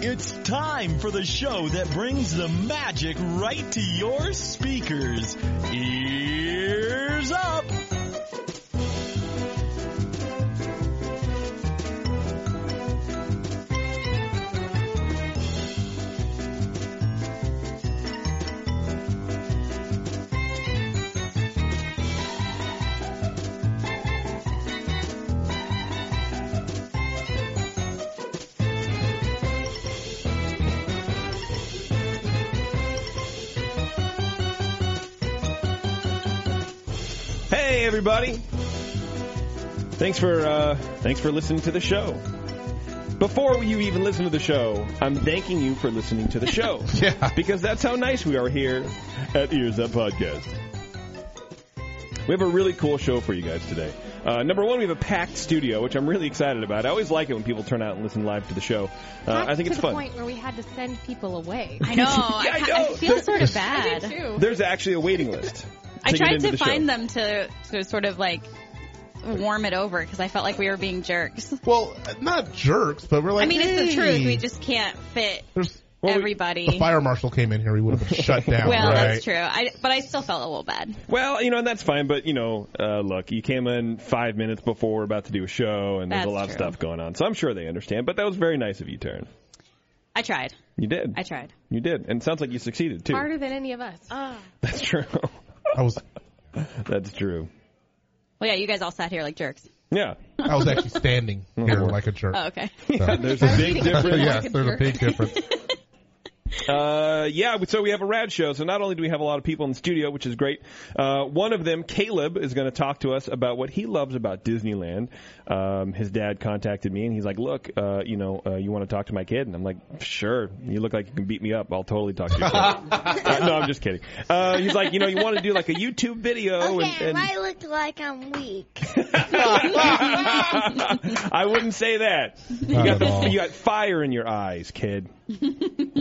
It's time for the show that brings the magic right to your speakers. Ears up! Hey, everybody! Thanks for uh, thanks for listening to the show. Before you even listen to the show, I'm thanking you for listening to the show. Yeah. Because that's how nice we are here at Ears Up Podcast. We have a really cool show for you guys today. Uh, number one, we have a packed studio, which I'm really excited about. I always like it when people turn out and listen live to the show. Uh, I think to it's the fun. point where we had to send people away. I know. Yeah, I I, know. I feel sort of bad. I do too. There's actually a waiting list. I tried to the show. find them to, to sort of like warm it over because I felt like we were being jerks. Well, not jerks, but we're like. I mean, it's the truth. We just can't fit There's, Well, we- everybody. the fire marshal came in here, he would have been shut down. well, right? that's true. I, but I still felt a little bad. Well, you know, and that's fine, but you know, uh, look, you came in five minutes before we're about to do a show, and there's a That's lot of stuff going on, so I'm sure they understand. But that was very nice of you, Taryn. I tried. You did. I tried. You did, and it sounds like you succeeded too. Harder than any of us. That's true. I was, that's true. Well, yeah, you guys all sat here like jerks. Yeah. I was actually standing here like a jerk. Oh, okay. yeah there's a big difference. yes, there's a big difference. Uh, yeah, so we have a rad show. So not only do we have a lot of people in the studio, which is great, uh, one of them, Caleb, is going to talk to us about what he loves about Disneyland. Um, his dad contacted me and he's like, "Look, uh, you know, uh, you want to talk to my kid?" And I'm like, "Sure. You look like you can beat me up. I'll totally talk to your kid." uh, no, I'm just kidding. Uh, he's like, "You know, you want to do like a YouTube video and." Okay, and I look like I'm weak. I wouldn't say that. You got, the, all. you got fire in your eyes, kid.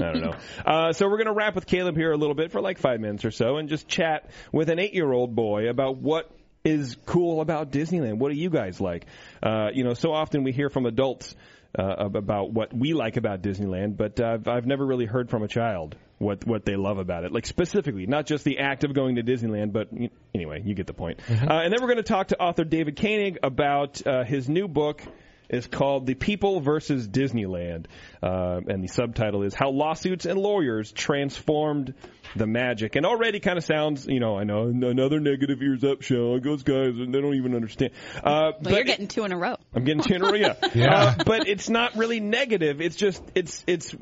I don't know. Uh, so we're going to wrap with Caleb here a little bit for like five minutes or so and just chat with an eight-year-old boy about what is cool about Disneyland. What do you guys like? Uh, you know, so often we hear from adults uh, about what we like about Disneyland, but uh, I've, I've never really heard from a child what what they love about it. Like specifically, not just the act of going to Disneyland, but y- anyway, you get the point. Uh, and then we're going to talk to author David Koenig about uh, his new book. Is called The People versus Disneyland. Uh, and the subtitle is How Lawsuits and Lawyers Transformed the Magic. And already kind of sounds, you know, I know, another negative ears up show. Those guys, and they don't even understand. Uh, Well, you're getting two in a row. I'm getting two in a row, yeah. Yeah. Uh, but it's not really negative. It's just it's it's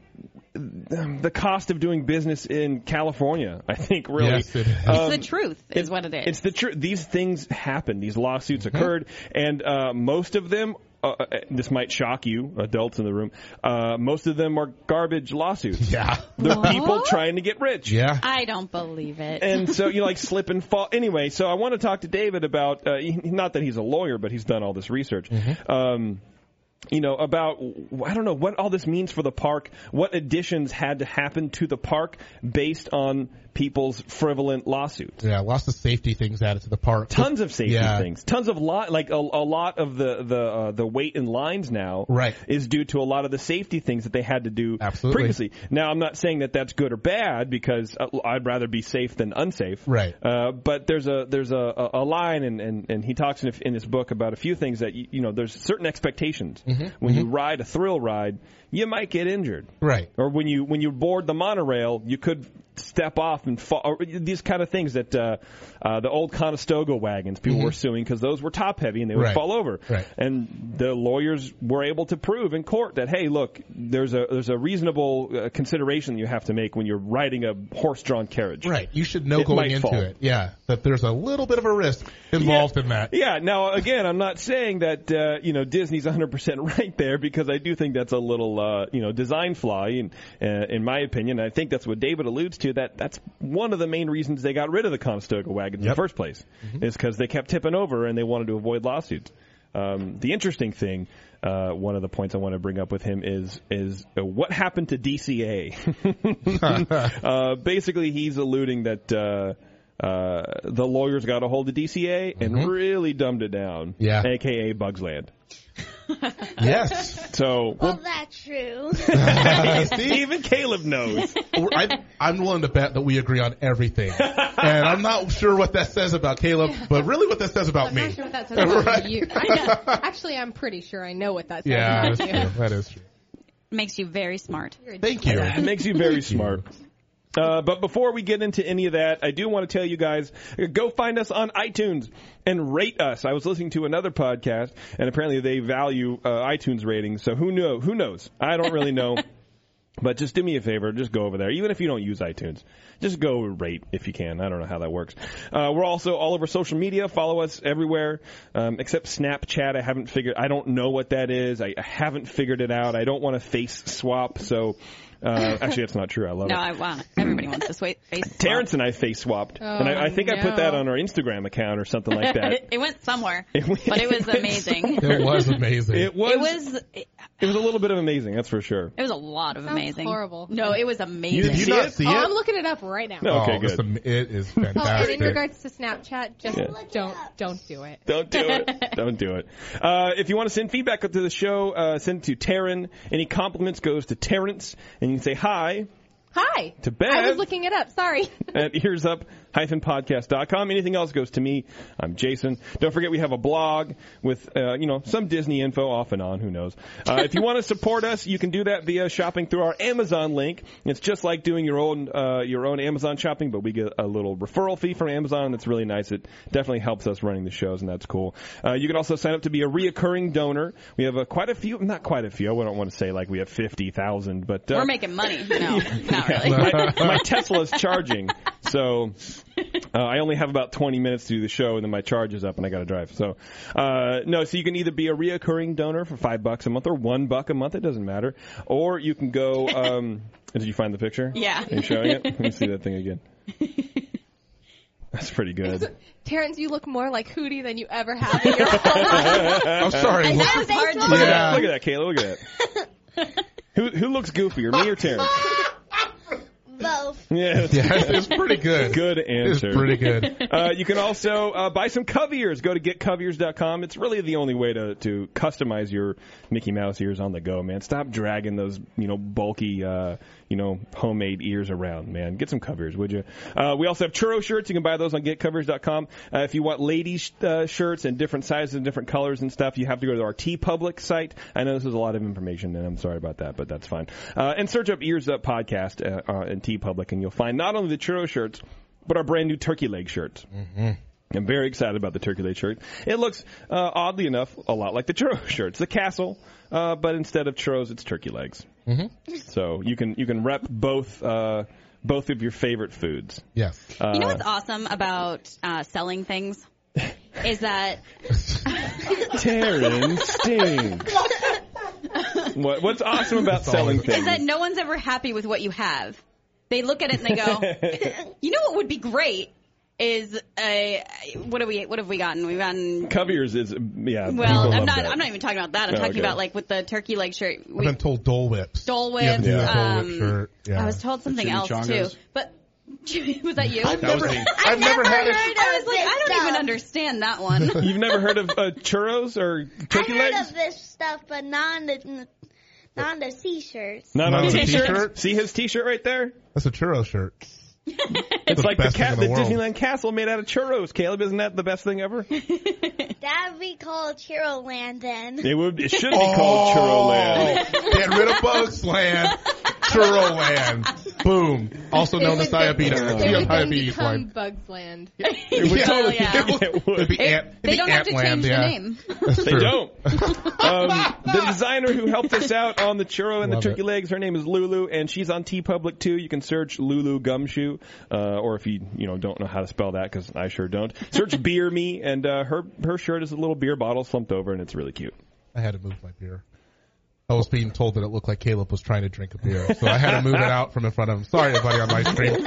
um, the cost of doing business in California. I think really. Yes, it is. It's Um, the truth, is it- what it is. It's the truth. These things happen. These lawsuits Mm-hmm. occurred, and uh, most of them. Uh, uh, this might shock you, adults in the room. Uh, most of them are garbage lawsuits. Yeah. They're people trying to get rich. Yeah. I don't believe it. And so you know, like slip and fall. Anyway, so I want to talk to David about uh, not that he's a lawyer, but he's done all this research. Um, you know about I don't know what all this means for the park. What additions had to happen to the park based on people's frivolent lawsuits? Yeah, lots of safety things added to the park. Tons of safety Yeah. things. Tons of lot like a, a lot of the the uh, the wait in lines now Right. is due to a lot of the safety things that they had to do Absolutely. previously. Now I'm not saying that that's good or bad because uh, I'd rather be safe than unsafe. Right. Uh, but there's a there's a, a, line and, and, and he talks in, in his book about a few things that you, you know there's certain expectations Mm-hmm. when you ride a thrill ride you might get injured Right. or when you when you board the monorail you could step off and fall. Or these kind of things that uh, uh, the old Conestoga wagons people were suing because those were top heavy and they would Mm-hmm. Right. fall over. Right. And the lawyers were able to prove in court that hey, look, there's a there's a reasonable uh, consideration you have to make when you're riding a horse-drawn carriage. Right. You should know It going into fall. it. Yeah. That there's a little bit of a risk involved in that. Yeah. Now, again, I'm not saying that uh, you know Disney's 100 percent right there because I do think that's a little uh, you know design flaw in uh, in my opinion. I think that's what David alludes to. That that's one of the main reasons they got rid of the Conestoga wagons in the first place is because they kept tipping over and they wanted to avoid lawsuits. Um, the interesting thing. Uh, one of the points I want to bring up with him is is uh, what happened to DCA. uh, basically, he's alluding that uh, the lawyers got a hold of DCA and really dumbed it down. Mm-hmm. Yeah. aka Bugs Land. Yes. So Well, that's true. even Caleb knows. I, I'm willing to bet that we agree on everything. And I'm not sure what that says about Caleb, but really what that says about I'm me. not sure what that says about Right. you. I, actually, I'm pretty sure I know what that says Yeah, about that's you. true. That is true. Makes you very smart. Thank you. It makes you very smart. Uh, but before we get into any of that, I do want to tell you guys, go find us on iTunes and rate us. I was listening to another podcast, and apparently they value uh, iTunes ratings. So who know? Who knows? I don't really know. But just do me a favor, just go over there. Even if you don't use iTunes, just go rate if you can. I don't know how that works. Uh, we're also all over social media. Follow us everywhere, um, except Snapchat. I haven't figured. I don't know what that is. I, I haven't figured it out. I don't want to face swap. So, uh, actually, that's not true. I love No, it. No, I want everybody wants this way face. swap. Terrence and I face swapped, and I, I think I put that on our Instagram account or something like that. it, it went somewhere, It went- but it was amazing. It was amazing. It was. It was. It, It was a little bit of amazing. That's for sure. it was a lot of Sounds amazing. horrible. No, it was amazing. Did you see not it? see Oh, it? I'm looking it up right now. No. Okay, oh, it's good. am- it is Oh, and in regards to Snapchat, just Yeah. don't don't do it. Don't do it. Don't do it. Uh, if you want to send feedback up to the show, uh, send it to Taryn. Any compliments goes to Terrence, and you can say hi Hi. to Bev I was looking it up. Sorry. at earsup-podcast.com. Anything else goes to me. I'm Jason. Don't forget we have a blog with, uh, you know, some Disney info off and on. Who knows? Uh, if you want to support us, you can do that via shopping through our Amazon link. It's just like doing your own, uh, your own Amazon shopping, but we get a little referral fee from Amazon. That's really nice. It definitely helps us running the shows, and that's cool. Uh, you can also sign up to be a reoccurring donor. We have uh, quite a few, not quite a few. I don't want to say like we have 50,000, but, uh, We're making money. No, not really. my, my Tesla's charging, so uh, I only have about 20 minutes to do the show, and then my charge is up, and I got to drive. So, uh, no, so you can either be a reoccurring donor for five bucks a month or one buck a month. It doesn't matter. Or you can go. Um, did you find the picture? Yeah. Are you showing it? Let me see that thing again. That's pretty good. Terrence, you look more like Hootie than you ever have in your whole life. I'm sorry. And Look- that was hard to Look at that! Look at that, Kayla. Look at that. who who looks goofier, me or Terrence? Both. Yeah, yeah, it's pretty good. good answer. It's pretty good. Uh, you can also uh, buy some cove ears. Go to getcoveears.com. It's really the only way to, to customize your Mickey Mouse ears on the go, man. Stop dragging those, you know, bulky, uh, you know, homemade ears around, man. Get some covers, would you? Uh, we also have churro shirts. You can buy those on getcovers.com. Uh, if you want ladies uh, shirts and different sizes and different colors and stuff, you have to go to our TeePublic site. I know this is a lot of information, and I'm sorry about that, but that's fine. Uh, and search up Ears Up Podcast uh, uh, in TeePublic, and you'll find not only the churro shirts, but our brand new turkey leg shirts. I'm very excited about the turkey leg shirt. It looks, uh, oddly enough, a lot like the churro shirt. It's the castle, uh, but instead of churros, it's turkey legs. Mm-hmm. So you can you can rep both uh, both of your favorite foods. Yes. Uh, You know what's awesome about uh, selling things is that Taryn stinks. what, what's awesome about selling is things? Is that no one's ever happy with what you have. They look at it and they go, "You know what would be great is a what have we what have we gotten? We've gotten Coviers is yeah. well. I'm not that. I'm not even talking about that. I'm Oh, talking okay. about like with the turkey leg shirt. I've We, been told Dole Whips. Dole You have to do Whips, a Dole um, Whip. Yeah. I was told something else too, but was that you? I've never, me. I've never had it. I was like, I don't even understand that one. You've never heard of uh, churros or turkey I turkey heard legs? of this stuff, but not on the not on the t-shirts. Not Not on on a a t-shirt. t-shirt? See his t-shirt right there? That's a churro shirt. It's The like the, best cat, the the. Disneyland castle made out of churros. Caleb, isn't that the best thing ever? That'd be called Churro Land then. It would. It should be oh, called Churro Land. Oh, Get rid of Bugs Land. Churro Land. Boom. Also known as diabetes. It She would then diabetes become line. Bugs Land. It would totally- yeah. it would- It would. it'd be It- ant, it'd they be don't have to Antland, change yeah. the name. That's They true. don't. Um, the designer who helped us out on the churro and Love the turkey it. legs, her name is Lulu, and she's on TeePublic too. You can search Lulu Gumshoe, uh, or if you you know don't know how to spell that, because I sure don't, search Beer Me, and uh, her her shirt is a little beer bottle slumped over, and it's really cute. I had to move my beer. I was being told that it looked like Caleb was trying to drink a beer, so I had to move it out from in front of him. Sorry, everybody on my stream.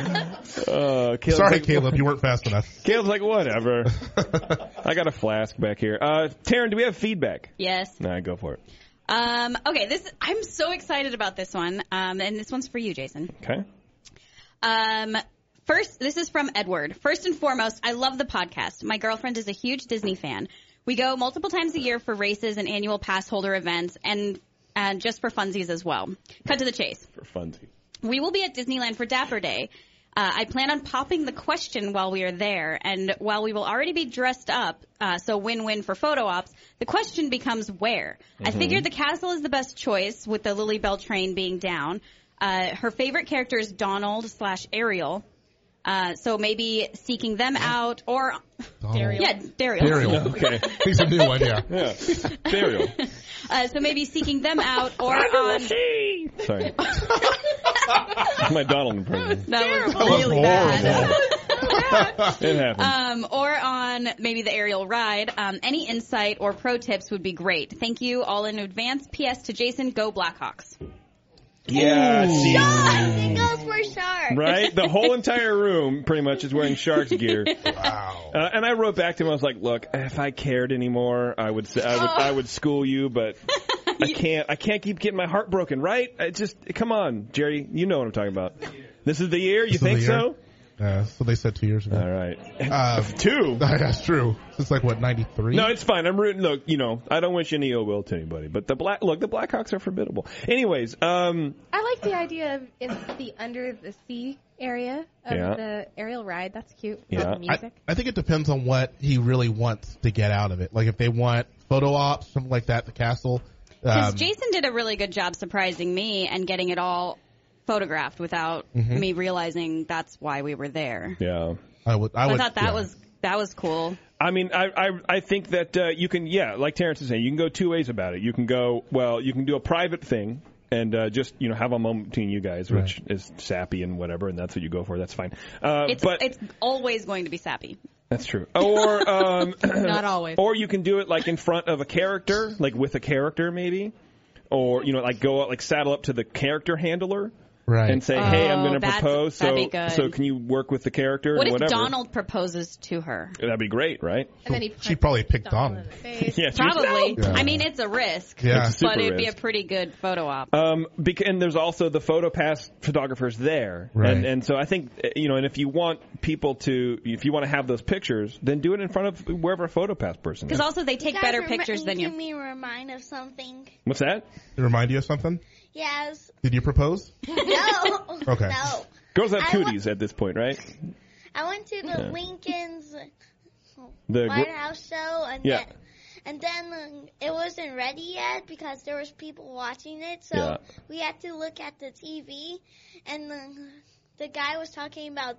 Uh, Caleb's Sorry, like, Caleb, you weren't fast enough. Caleb's like, whatever. I got a flask back here. Uh, Taryn, do we have feedback? Yes. All right, go for it. Um, okay, this I'm so excited about this one, um, and this one's for you, Jason. Okay. Um, first, this is from Edward. First and foremost, I love the podcast. My girlfriend is a huge Disney fan. We go multiple times a year for races and annual pass holder events, and and just for funsies as well. Cut to the chase. For funsies. We will be at Disneyland for Dapper Day. Uh, I plan on popping the question while we are there, and while we will already be dressed up, uh, so win-win for photo ops, the question becomes where. I figured the castle is the best choice, with the Lilly Belle train being down. Uh, her favorite character is Donald slash Ariel, uh, so maybe seeking them out, or Daryl. yeah, Daryl. Daryl. Okay. He's a new one, yeah. Yeah. Burial. Uh, so maybe seeking them out, or on. Sorry. My Donald impression. That was That was really bad. It happened. Um, or on maybe the aerial ride. Um, any insight or pro tips would be great. Thank you all in advance. P.S. to Jason, go Blackhawks. Yeah, see, It goes for shark. right? The whole entire room pretty much is wearing Sharks gear. Wow. Uh, and I wrote back to him. I was like, "Look, if I cared anymore, I would say I would I would school you, but I can't. I can't keep getting my heart broken. Right? I just come on, Jerry. You know what I'm talking about. This is the year. You This is think the so? Year? Yeah, so they said two years ago. All right. Uh, Two. that's true. It's like what ninety three. No, it's fine. I'm rooting. Look, you know, I don't wish any ill will to anybody, but the black look, the Blackhawks are formidable. Anyways, um, I like the idea of in the under the sea area of Yeah. the aerial ride. That's cute. Yeah. All the I, music. I think it depends on what he really wants to get out of it. Like if they want photo ops, something like that, the castle. Because Um, Jason did a really good job surprising me and getting it all photographed without me realizing that's why we were there. yeah. I would. I, I would, thought that yeah. was that was cool. I mean, I I, I think that uh, you can, yeah, like Terrence is saying, you can go two ways about it. You can go, well, you can do a private thing and uh, just you know have a moment between you guys, which is sappy and whatever, and that's what you go for. That's fine. Uh, It's but it's always going to be sappy. that's true. Or um, Not always. Or you can do it like in front of a character, like with a character maybe, or you know like go out like saddle up to the character handler. Right. And say, hey, I'm Oh, going to that's- propose. So, that'd be good. so can you work with the character? What or if whatever? Donald proposes to her? That'd be great, right? and then he She punched probably picked Donald Donald. in the face. Yeah, she- Probably. Yeah. I mean, it's a risk. Yeah. It's a But super it'd be a risk. pretty good photo op. Um, bec- and there's also the photo pass photographers there, Right. and and so I think uh, you know, and if you want people to, if you want to have those pictures, then do it in front of wherever a photo pass person is. Because also they take better remi- pictures than give you. me a remind of something. What's that? It remind you of something? Yes. Did you propose? No. Okay. No. Girls have I wa- cooties at this point, right? I went to the Yeah. Lincoln's The White gr- House show, and Yeah. then and then um, it wasn't ready yet because there was people watching it. So Yeah. we had to look at the TV, and the, the guy was talking about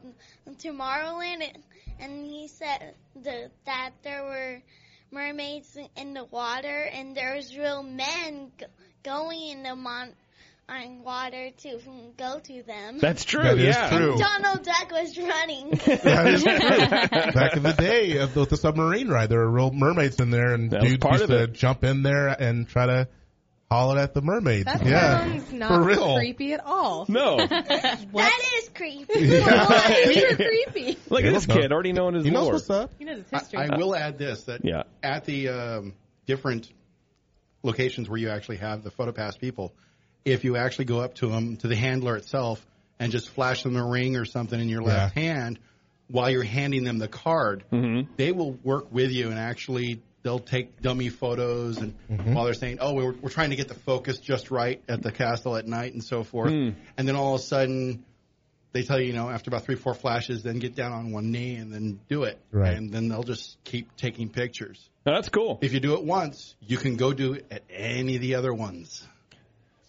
Tomorrowland, and- and he said the, that there were mermaids in the water, and there was real men g- going in the mon- on water to go to them. that's true. That is yeah. true. Donald Duck was running. That is true. Back in the day of the, the submarine ride, there were real mermaids in there, and That dudes used to it. jump in there and try to holler at the mermaids. That yeah, sounds not for real. creepy at all. No, that is creepy. You're creepy. look at this no. kid already knowing his He knows lore. what's up. He knows his I. I will add this that Yeah. at the um, different locations where you actually have the PhotoPass people, if you actually go up to them to the handler itself and just flash them a ring or something in your left hand while you're handing them the card, Mm-hmm. they will work with you and actually they'll take dummy photos and while they're saying, "Oh, we're, we're trying to get the focus just right at the castle at night and so forth," Hmm. and then all of a sudden. They tell you, you know, after about three, four flashes, then get down on one knee and then do it. Right. And then they'll just keep taking pictures. No, that's cool. If you do it once, you can go do it at any of the other ones.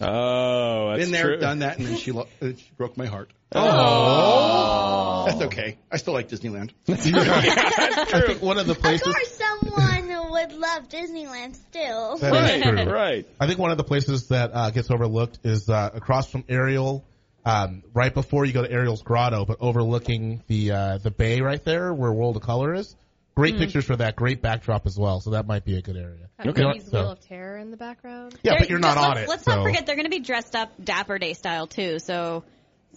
Oh, that's Been there, true. done that, and then she, lo- uh, she broke my heart. Oh. That's okay. I still like Disneyland. I think one of the Of places. course, someone would love Disneyland still. That is Right, true. right. I think one of the places that uh, gets overlooked is uh, across from Ariel, um, right before you go to Ariel's grotto, but overlooking the uh, the bay right there where World of Color is. Great pictures for that. Great backdrop as well. So that might be a good area. Have You know, Mickey's so- Wheel of Terror in the background. Yeah, but They're- you're not let's- on it. Let's so. not forget they're going to be dressed up Dapper Day style too. So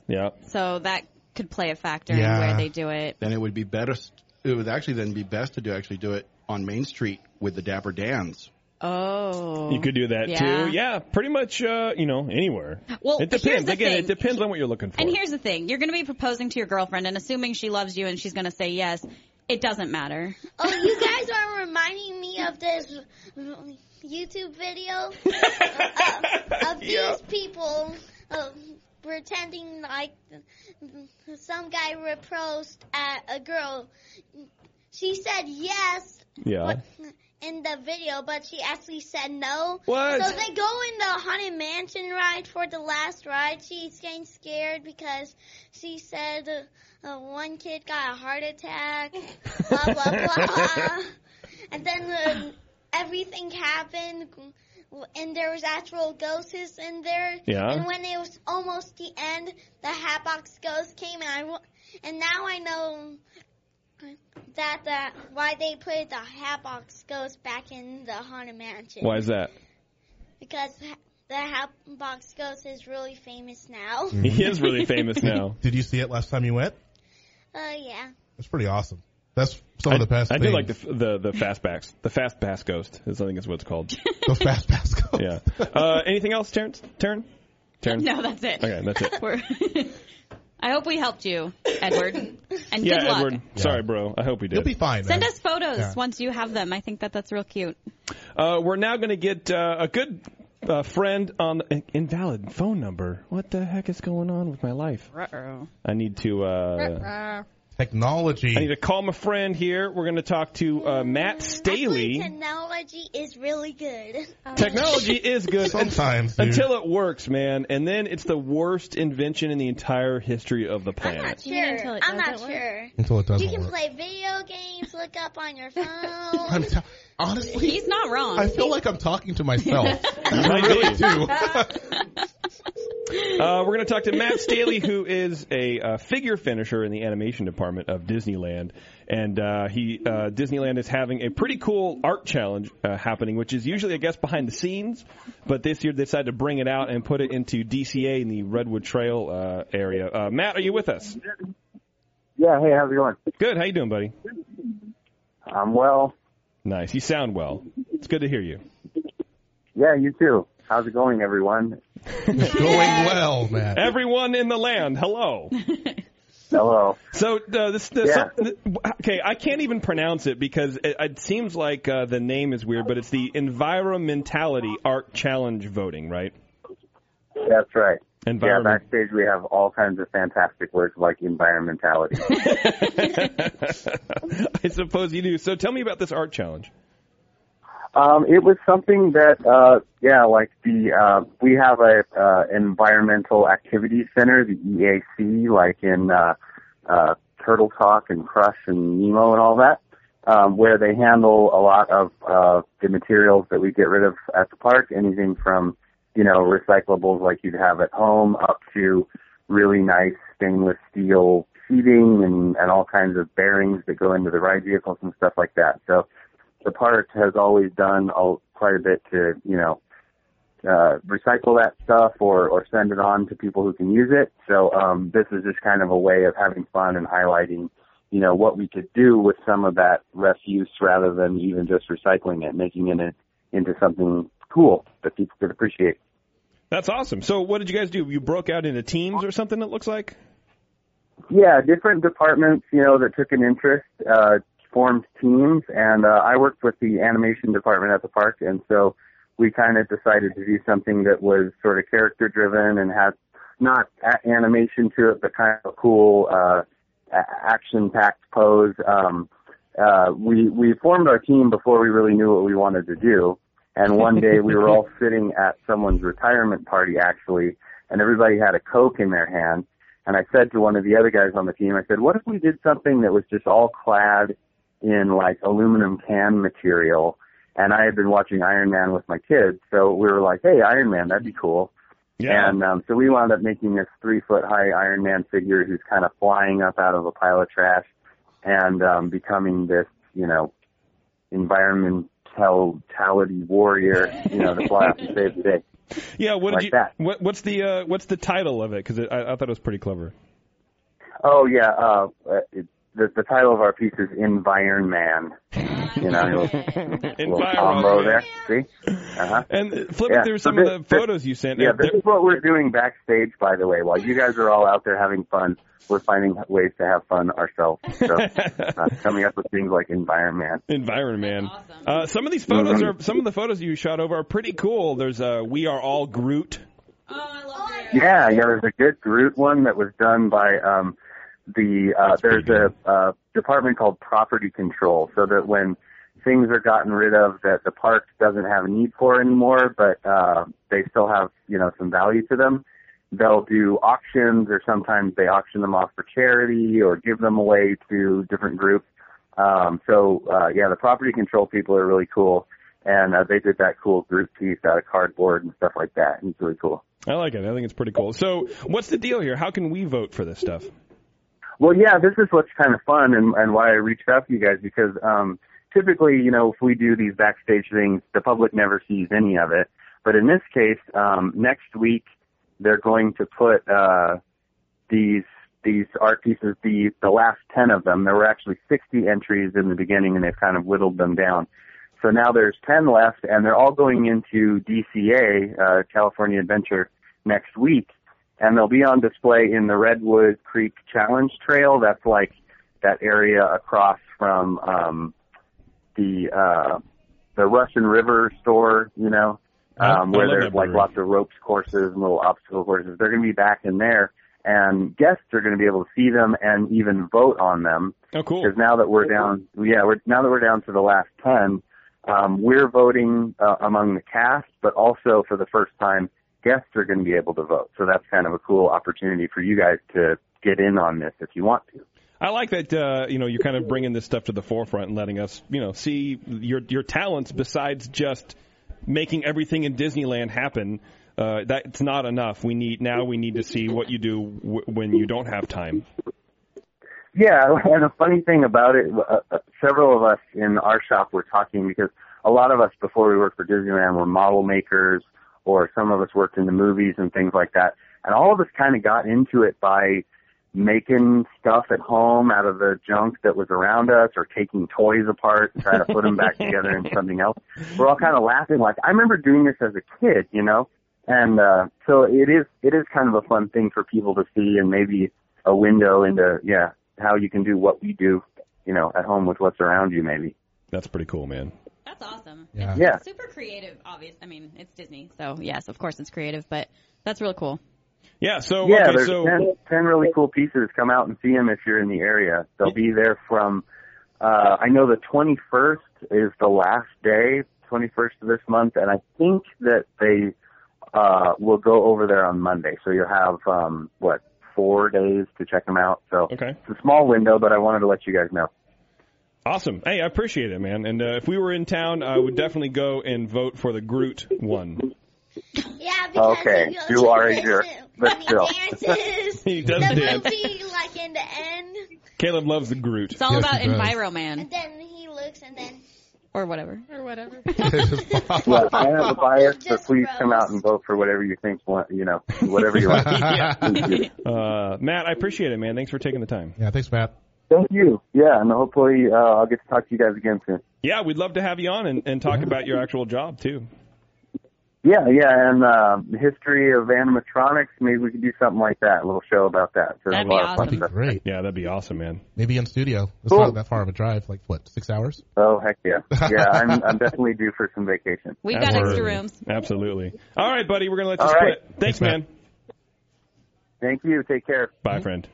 Yeah. so that could play a factor Yeah. in where they do it. then it would be better. It would actually then be best to do actually do it on Main Street with the Dapper Dans. Oh, You could do that Yeah. too. Yeah, pretty much. Uh, you know, anywhere. Well, it depends. Again, thing. it depends on what you're looking for. And here's the thing: you're going to be proposing to your girlfriend, and assuming she loves you and she's going to say yes, it doesn't matter. Oh, you guys are reminding me of this YouTube video uh, of these Yeah. people uh, pretending like some guy proposed at a girl. She said yes yeah. but, in the video, but she actually said no. What? So they go in the haunted mansion ride for the last ride. She's getting scared because she said uh, one kid got a heart attack. blah blah blah. and then uh, everything happened. And there was actual ghosts in there. Yeah. And when it was almost the end, the Hatbox Ghost came, and I and now I know that that why they put the Hatbox Ghost back in the haunted mansion. Why is that? Because ha- the Hatbox Ghost is really famous now. He is really famous now. Did you see it last time you went? Uh, yeah. It's pretty awesome. That's some of the best. I do like the the the fastbacks. The fast pass ghost is I think is what it's called. the fast pass go. Yeah. Uh, anything else, Terrence? Terran? Terrence? No, that's it. Okay, that's it. We're I hope we helped you, Edward. And Yeah, good luck. Edward. Sorry, bro. I hope we did. You'll be fine. Send man. us photos Yeah. once you have them. I think that that's real cute. Uh, we're now going to get uh, a good uh, friend on the invalid phone number. What the heck is going on with my life? Uh-oh. I need to. Technology. I need to call my friend here. We're going to talk to uh, Matt Staley. technology is really good. Technology is good Sometimes, dude. until it works, man, and then it's the worst invention in the entire history of the planet. I'm not sure. until it I'm not doesn't work? sure. until it doesn't You can work. play video games, look up on your phone. T- honestly, He's not wrong. I feel like I'm talking to myself. I really do. Uh, we're going to talk to Matt Staley, who is a uh, figure finisher in the animation department of Disneyland, and uh, he uh, Disneyland is having a pretty cool art challenge uh, happening, which is usually, I guess, behind the scenes, but this year they decided to bring it out and put it into DCA in the Redwood Trail uh, area. Uh, Matt, are you with us? Yeah, hey, how's it going? Good. How you doing, buddy? I'm well. Nice. You sound well. It's good to hear you. Yeah, you too. How's it going, everyone? It's going well, man. Everyone in the land, hello. Hello. So uh, this, this Yeah. okay, I can't even pronounce it because it, it seems like uh, the name is weird, but it's the Environmentality Art Challenge voting, right? That's right. Yeah, Environment. backstage we have all kinds of fantastic words like environmentality. I suppose you do. So tell me about this art challenge. Um, it was something that, uh, yeah, like the, uh, we have a, uh, environmental activity center, the EAC, like in, uh, uh, Turtle Talk and Crush and Nemo and all that, um, where they handle a lot of, uh, the materials that we get rid of at the park, anything from, you know, recyclables like you'd have at home up to really nice stainless steel seating and, and all kinds of bearings that go into the ride vehicles and stuff like that. So the park has always done a, quite a bit to, you know, uh, recycle that stuff or, or send it on to people who can use it. So, um, this is just kind of a way of having fun and highlighting, you know, what we could do with some of that refuse rather than even just recycling it, making it a, into something cool that people could appreciate. That's awesome. So what did you guys do? You broke out into teams or something? It looks like. Yeah, different departments, you know, that took an interest, uh, formed teams, and uh, I worked with the animation department at the park, and so we kind of decided to do something that was sort of character driven and had not a- animation to it, but kind of a cool, uh, action packed pose. Um, uh, we we formed our team before we really knew what we wanted to do, And one day we were all sitting at someone's retirement party actually, and everybody had a Coke in their hand. And I said to one of the other guys on the team, I said, what if we did something that was just all clad in like aluminum can material? And I had been watching Iron Man with my kids, so we were like, hey, Iron Man, that'd be cool. Yeah. And um, so we wound up making this three foot high Iron Man figure who's kind of flying up out of a pile of trash and um, becoming this, you know, environmentality warrior, you know, to fly up and save the day. Yeah, what did Like you? that. What, what's the uh, what's the title of it? Because I, I thought it was pretty clever. Oh yeah, uh, it, the the title of our piece is Environ Man. You know, little, little combo there. See? Uh-huh. And flipping Yeah, through so some this- of the photos you sent. Yeah, uh, this is what we're doing backstage, by the way. While you guys are all out there having fun, we're finding ways to have fun ourselves. So, uh, coming up with things like Environment. Environ Man. Uh, some of these photos Mhm. are some of the photos you shot over are pretty cool. There's uh, we are all Groot. Oh, I love it. Yeah, yeah. There's a good Groot one that was done by um, the. Uh, there's a uh, department called Property Control, so that when things are gotten rid of that the park doesn't have a need for anymore, but uh, they still have you know some value to them, they'll do auctions, or sometimes they auction them off for charity or give them away to different groups. Um, so uh, yeah, the Property Control people are really cool. And uh, they did that cool group piece out of cardboard and stuff like that. It's really cool. I like it. I think it's pretty cool. So, what's the deal here? How can we vote for this stuff? Well, yeah, this is what's kind of fun and, and why I reached out to you guys because um, typically, you know, if we do these backstage things, the public never sees any of it. But in this case, um, next week they're going to put uh, these these art pieces, the the last ten of them. There were actually 60 entries in the beginning, and they've kind of whittled them down. So now there's 10 left, and they're all going into DCA, uh, California Adventure, next week and they'll be on display in the Redwood Creek Challenge Trail. That's like that area across from um, the uh, the Russian River store, you know, um, where there's like lots of ropes courses and little obstacle courses. They're going to be back in there, and guests are going to be able to see them and even vote on them. Oh, cool. Because now that we're down, yeah, we're now that we're down to the last ten, um, we're voting uh, among the cast, but also for the first time, guests are going to be able to vote. So that's kind of a cool opportunity for you guys to get in on this if you want to. I like that uh, you know you're kind of bringing this stuff to the forefront and letting us you know see your your talents besides just making everything in Disneyland happen. Uh, that's not enough. We need now. We need to see what you do w- when you don't have time. Yeah, and the funny thing about it, uh, uh, several of us in our shop were talking because a lot of us before we worked for Disneyland were model makers, or some of us worked in the movies and things like that. And all of us kind of got into it by making stuff at home out of the junk that was around us, or taking toys apart and trying to put them back together into something else. We're all kind of laughing, like I remember doing this as a kid, you know. And uh, so it is it is kind of a fun thing for people to see, and maybe a window into yeah how you can do what we do, you know, at home with what's around you, maybe. That's pretty cool, man. That's awesome. Yeah. It's Yeah. super creative, obvious. I mean, it's Disney, so yes, of course it's creative, but that's really cool. Yeah. So yeah, okay, there's so 10, 10 really cool pieces. Come out and see them if you're in the area. They'll be there from, uh, I know the 21st is the last day, 21st of this month, and I think that they uh, will go over there on Monday. So you'll have, um, what, four days to check them out. So Okay. it's a small window, but I wanted to let you guys know. Awesome. Hey, I appreciate it, man. And uh, if we were in town, I would definitely go and vote for the Groot one. Yeah, because Okay, he goes you to are a listen jerk, but when he still. dances. He does the dance. movie, like in the end, Caleb loves the Groot. It's all about Enviroman and then he looks and then or whatever. Or whatever. Yeah, I have a bias, but please come out and vote for whatever you think, you know, whatever you like. Uh, Matt, I appreciate it, man. Thanks for taking the time. Yeah, thanks, Matt. Thank you. Yeah, and hopefully uh, I'll get to talk to you guys again soon. Yeah, we'd love to have you on and, and talk about your actual job too. Yeah, yeah, and uh, the history of animatronics. Maybe we could do something like that, a little show about that. So That'd be lot of fun awesome. stuff. Great. Yeah, that'd be awesome, man. Maybe in studio. It's Cool. not that far of a drive. Like what? Six hours? Oh heck yeah, yeah. I'm I'm definitely due for some vacation. We've got Absolutely. extra rooms. Absolutely. All right, buddy, we're gonna let you All split. right. Thanks, Thanks, man. Thank you. Take care. Bye, friend.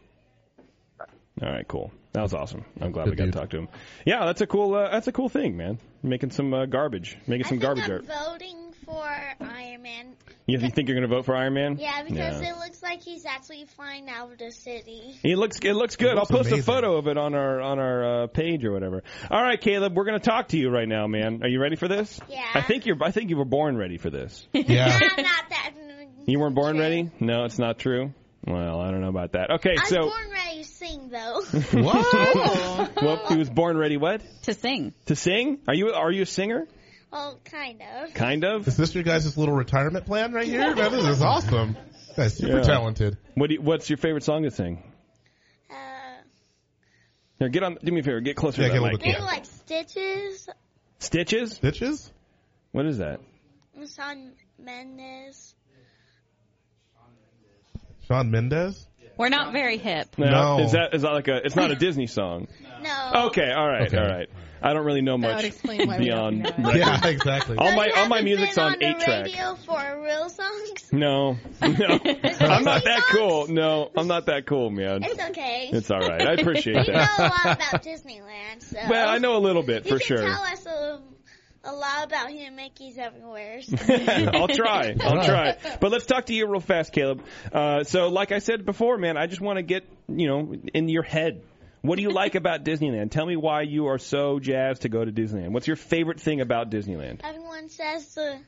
All right, cool. That was awesome. I'm glad Good we got dude. to talk to him. Yeah, that's a cool. Uh, that's a cool thing, man. Making some uh, garbage, making I some think garbage I'm art. voting for Iron Man. You, you think you're going to vote for Iron Man? Yeah, because Yeah. it looks like he's actually flying out of the city. It looks it looks good. It looks I'll post amazing. a photo of it on our on our uh, page or whatever. All right, Caleb, we're going to talk to you right now, man. Are you ready for this? Yeah. I think you're. I think you were born ready for this. Yeah. I'm not that. You weren't born true. ready? No, it's not true. Well, I don't know about that. Okay, I was so born ready to sing though. what? well, he was born ready. What To sing. to sing? Are you are you a singer? well, kind of. Kind of. Is this your guys' little retirement plan right here? Man, this is awesome. You guys super Yeah. talented. What do you, what's your favorite song to sing? Uh, Here, get on. Do me a favor. Get closer Yeah, to get that a mic. little maybe like Stitches. Stitches. Stitches? What is that? Shawn Mendes. Shawn Mendes? We're not very hip. No. Is that is that like a? It's not a Disney song. No. Okay. All right. Okay. All right. I don't really know That much would explain why we beyond. don't know. Yeah, exactly. All my all my haven't on on the eight track. radio for real songs. No, no, I'm not that cool. No, I'm not that cool, man. It's okay. It's all right. I appreciate that. you know that. a lot about Disneyland, so. Well, I know a little bit You for can sure. tell us a, a lot about him, Mickey's everywhere. I'll try. I'll try. But let's talk to you real fast, Caleb. Uh, so, like I said before, man, I just want to get you know in your head. What do you like about Disneyland? Tell me why you are so jazzed to go to Disneyland. What's your favorite thing about Disneyland? Everyone says the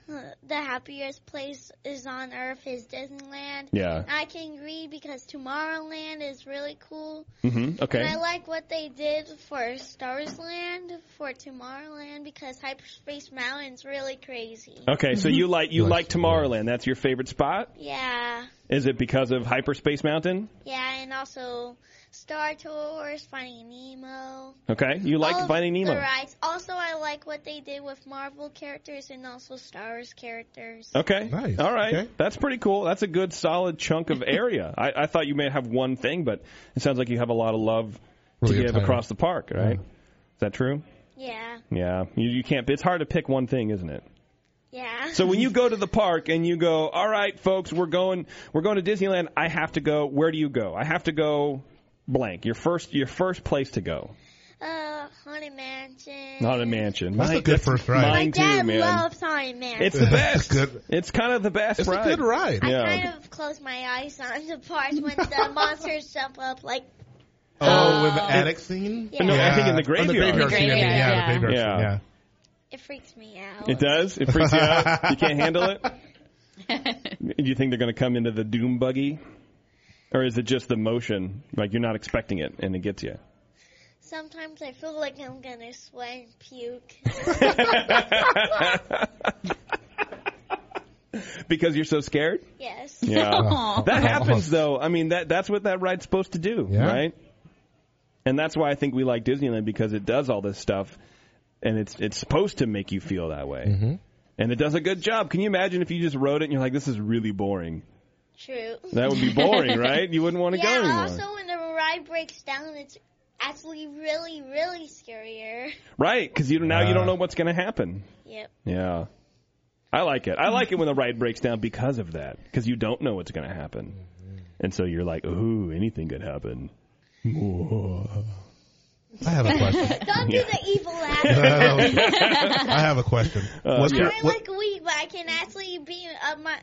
the happiest place is on earth is Disneyland. Yeah. I can agree because Tomorrowland is really cool. hmm Okay. And I like what they did for Stars Land for Tomorrowland because Hyperspace Mountain's really crazy. Okay. So you like you You like like- Tomorrowland? That's your favorite spot? Yeah. Is it because of Hyperspace Mountain? Yeah, and also Star Tours, Finding Nemo. Okay. You like All Finding Nemo? The rides. Also, I like what they did with Marvel characters and also Star Wars characters. Okay. Nice. All right. Okay. That's pretty cool. That's a good solid chunk of area. I, I thought you may have one thing, but it sounds like you have a lot of love Really to give time. across the park, right? Is that true? Yeah. Yeah. You, you can't. It's hard to pick one thing, isn't it? Yeah. So when you go to the park and you go, all right, folks, we're going, we're going to Disneyland. I have to go. Where do you go? I have to go blank. Your first, your first place to go. Uh, Haunted Mansion. Not a mansion. That's My- a good first ride. My Mine too, dad man. loves Haunted Mansion. It's the best. Good. It's kind of the best ride. It's ride. a good ride. I Yeah. kind of close my eyes on the parts when the monsters jump up like Oh, with the attic scene? Yeah. No, I think in the Oh, graveyard. the graveyard The scene. graveyard, yeah, yeah. the graveyard Yeah. scene, yeah. it freaks me out. It does. It freaks you out. You can't handle it. Do you think they're going to come into the doom buggy, or is it just the motion? Like you're not expecting it, and it gets you. Sometimes I feel like I'm gonna sweat and puke. because you're so scared. yes. Yeah, that happens though. I mean, that that's what that ride's supposed to do, Yeah. right? And that's why I think we like Disneyland because it does all this stuff, and it's it's supposed to make you feel that way, Mhm. and it does a good job. Can you imagine if you just rode it and you're like, this is really boring? True. That would be boring, right? You wouldn't want to yeah. go anymore, Also, when the ride breaks down, it's actually really, really scarier. right? Because you now you don't know what's going to happen. Yep. Yeah. I like it. I like it when the ride breaks down because of that. Because you don't know what's going to happen. And so you're like, ooh, anything could happen. I have a question. Don't do the evil laugh. I have a question. Uh, What's your, I what, like weed, but I can actually beat up my uh,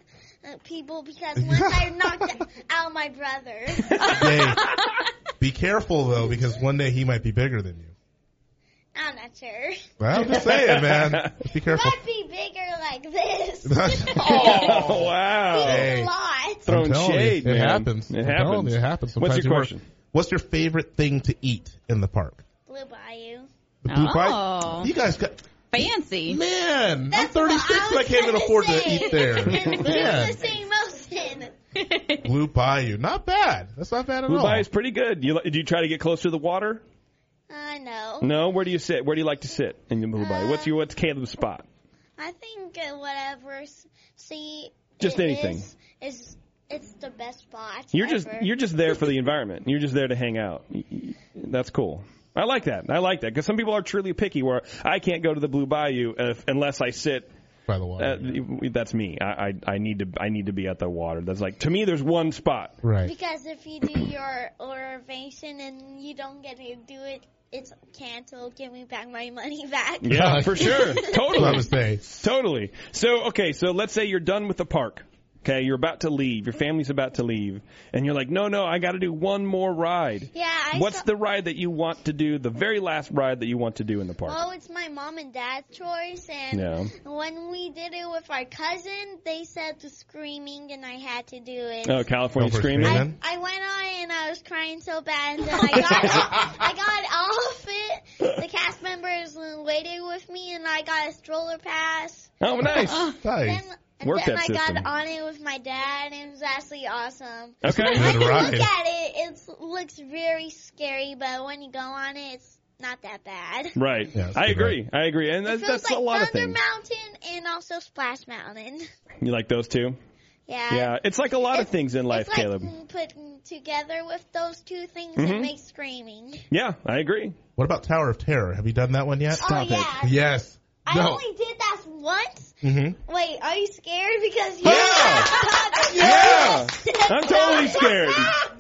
Uh, people because once I knocked out my brother. hey, be careful though, because one day he might be bigger than you. I'm not sure. Well, I'm just saying, man. Just be careful. Might be bigger like this. Oh, wow. Hey. A lot. Throwing I'm you, shade, it man. happens. It I'm telling happens. you, it happens. What's your you work- question? What's your favorite thing to eat in the park? Blue Bayou. The blue pie? Oh. You guys got Fancy. man. I'm 36 I and I can't even afford gonna eat there. Doing Man, the same motion. Blue Bayou, not bad. That's not bad at all. Blue all. Bayou is pretty good. You, li- do you try to get close to the water? I know. No. Where do you sit? Where do you like to sit in the Blue Bayou? What's your what's Caleb's spot? I think uh, whatever s- see Just anything. is, is it's the best spot. You're just you're just there for the environment. You're just there to hang out. That's cool. I like that. I like that because some people are truly picky. Where I can't go to the Blue Bayou if, unless I sit by the water. Uh, that's me. I, I I need to I need to be at the water. That's like to me. There's one spot. right. Because if you do your reservation and you don't get to do it, it's canceled. Give me back my money back. Yeah, for sure. That's what I Totally. would say. Totally. So, okay, so let's say you're done with the park. Okay, you're about to leave. Your family's about to leave, and you're like, "No, no, I got to do one more ride." Yeah, I What's saw- the ride that you want to do? The very last ride that you want to do in the park? Oh, it's my mom and dad's choice, and Yeah. when we did it with our cousin, they said the screaming, and I had to do it. Oh, California Go for Screaming. Screaming. I went on and I was crying so bad, and then I got I got off it. The cast members waited with me, and I got a stroller pass. Oh, nice. Nice. Then, and Work then that I system. got on it with my dad, and it was actually awesome. Okay. When Good you ride. look at it, it looks very scary, but when you go on it, it's not that bad. Right. Yeah, I good agree. I agree, and It that's, that's like a lot of things. Thunder. Mountain and also Splash Mountain. You like those two? Yeah. Yeah, it's like a lot of things in life, it's like Caleb. mm, put together with those two things, Mhm. it makes screaming. Yeah, I agree. What about Tower of Terror? Have you done that one yet? oh yeah. Yes. I No. only did that once. Mm-hmm. Wait, are you scared because you? Yeah, yeah, I'm totally scared.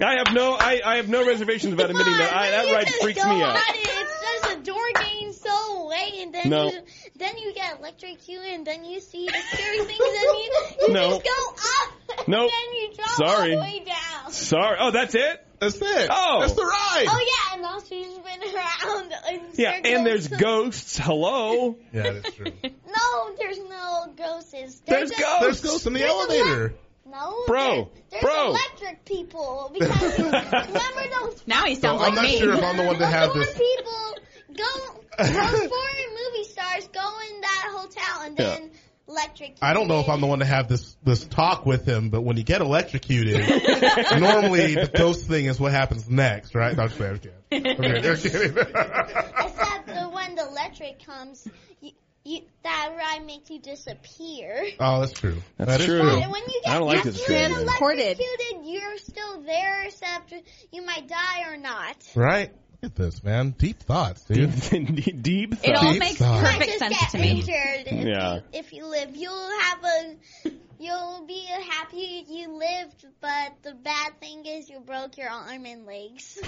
I have no, I, I have no reservations about admitting that. I, that ride freaks me out. it, It's just a door getting so away, and then No. you then you get electrocuted, and then you see the scary things, and you, you No. just go up, and Nope. then you drop Sorry. all the way down. Sorry. Oh, that's it. That's it. Oh. That's the ride. Oh yeah, and also you spin around in Yeah, circles. and there's ghosts. Hello. Yeah, that's true. No, there's no ghosts. There's, There's just- ghosts. There's ghosts in the There's elevator. No, Bro, there- there's bro. electric people because remember those Now he sounds So I'm not me. sure if I'm the one to those have four this. people go those foreign movie stars go in that hotel and then electric. I don't know if I'm the one to have this this talk with him, but when you get electrocuted, normally the ghost thing is what happens next, right? No, I'm kidding. I'm kidding. I'm kidding. I'm kidding. Except the when the electric comes, you, you, that ride makes you disappear. oh, that's true. That's That is true. But when you get I don't like this absolutely trend. Transported. electrocuted, you're still there, except you might die or not. Right? Look at this, man. Deep thoughts, dude. Deep, deep It all thoughts. Deep makes thought. You might perfect just sense get to me. if, Yeah. you, if you live. You'll have a, you'll be happy you lived, but the bad thing is you broke your arm and legs.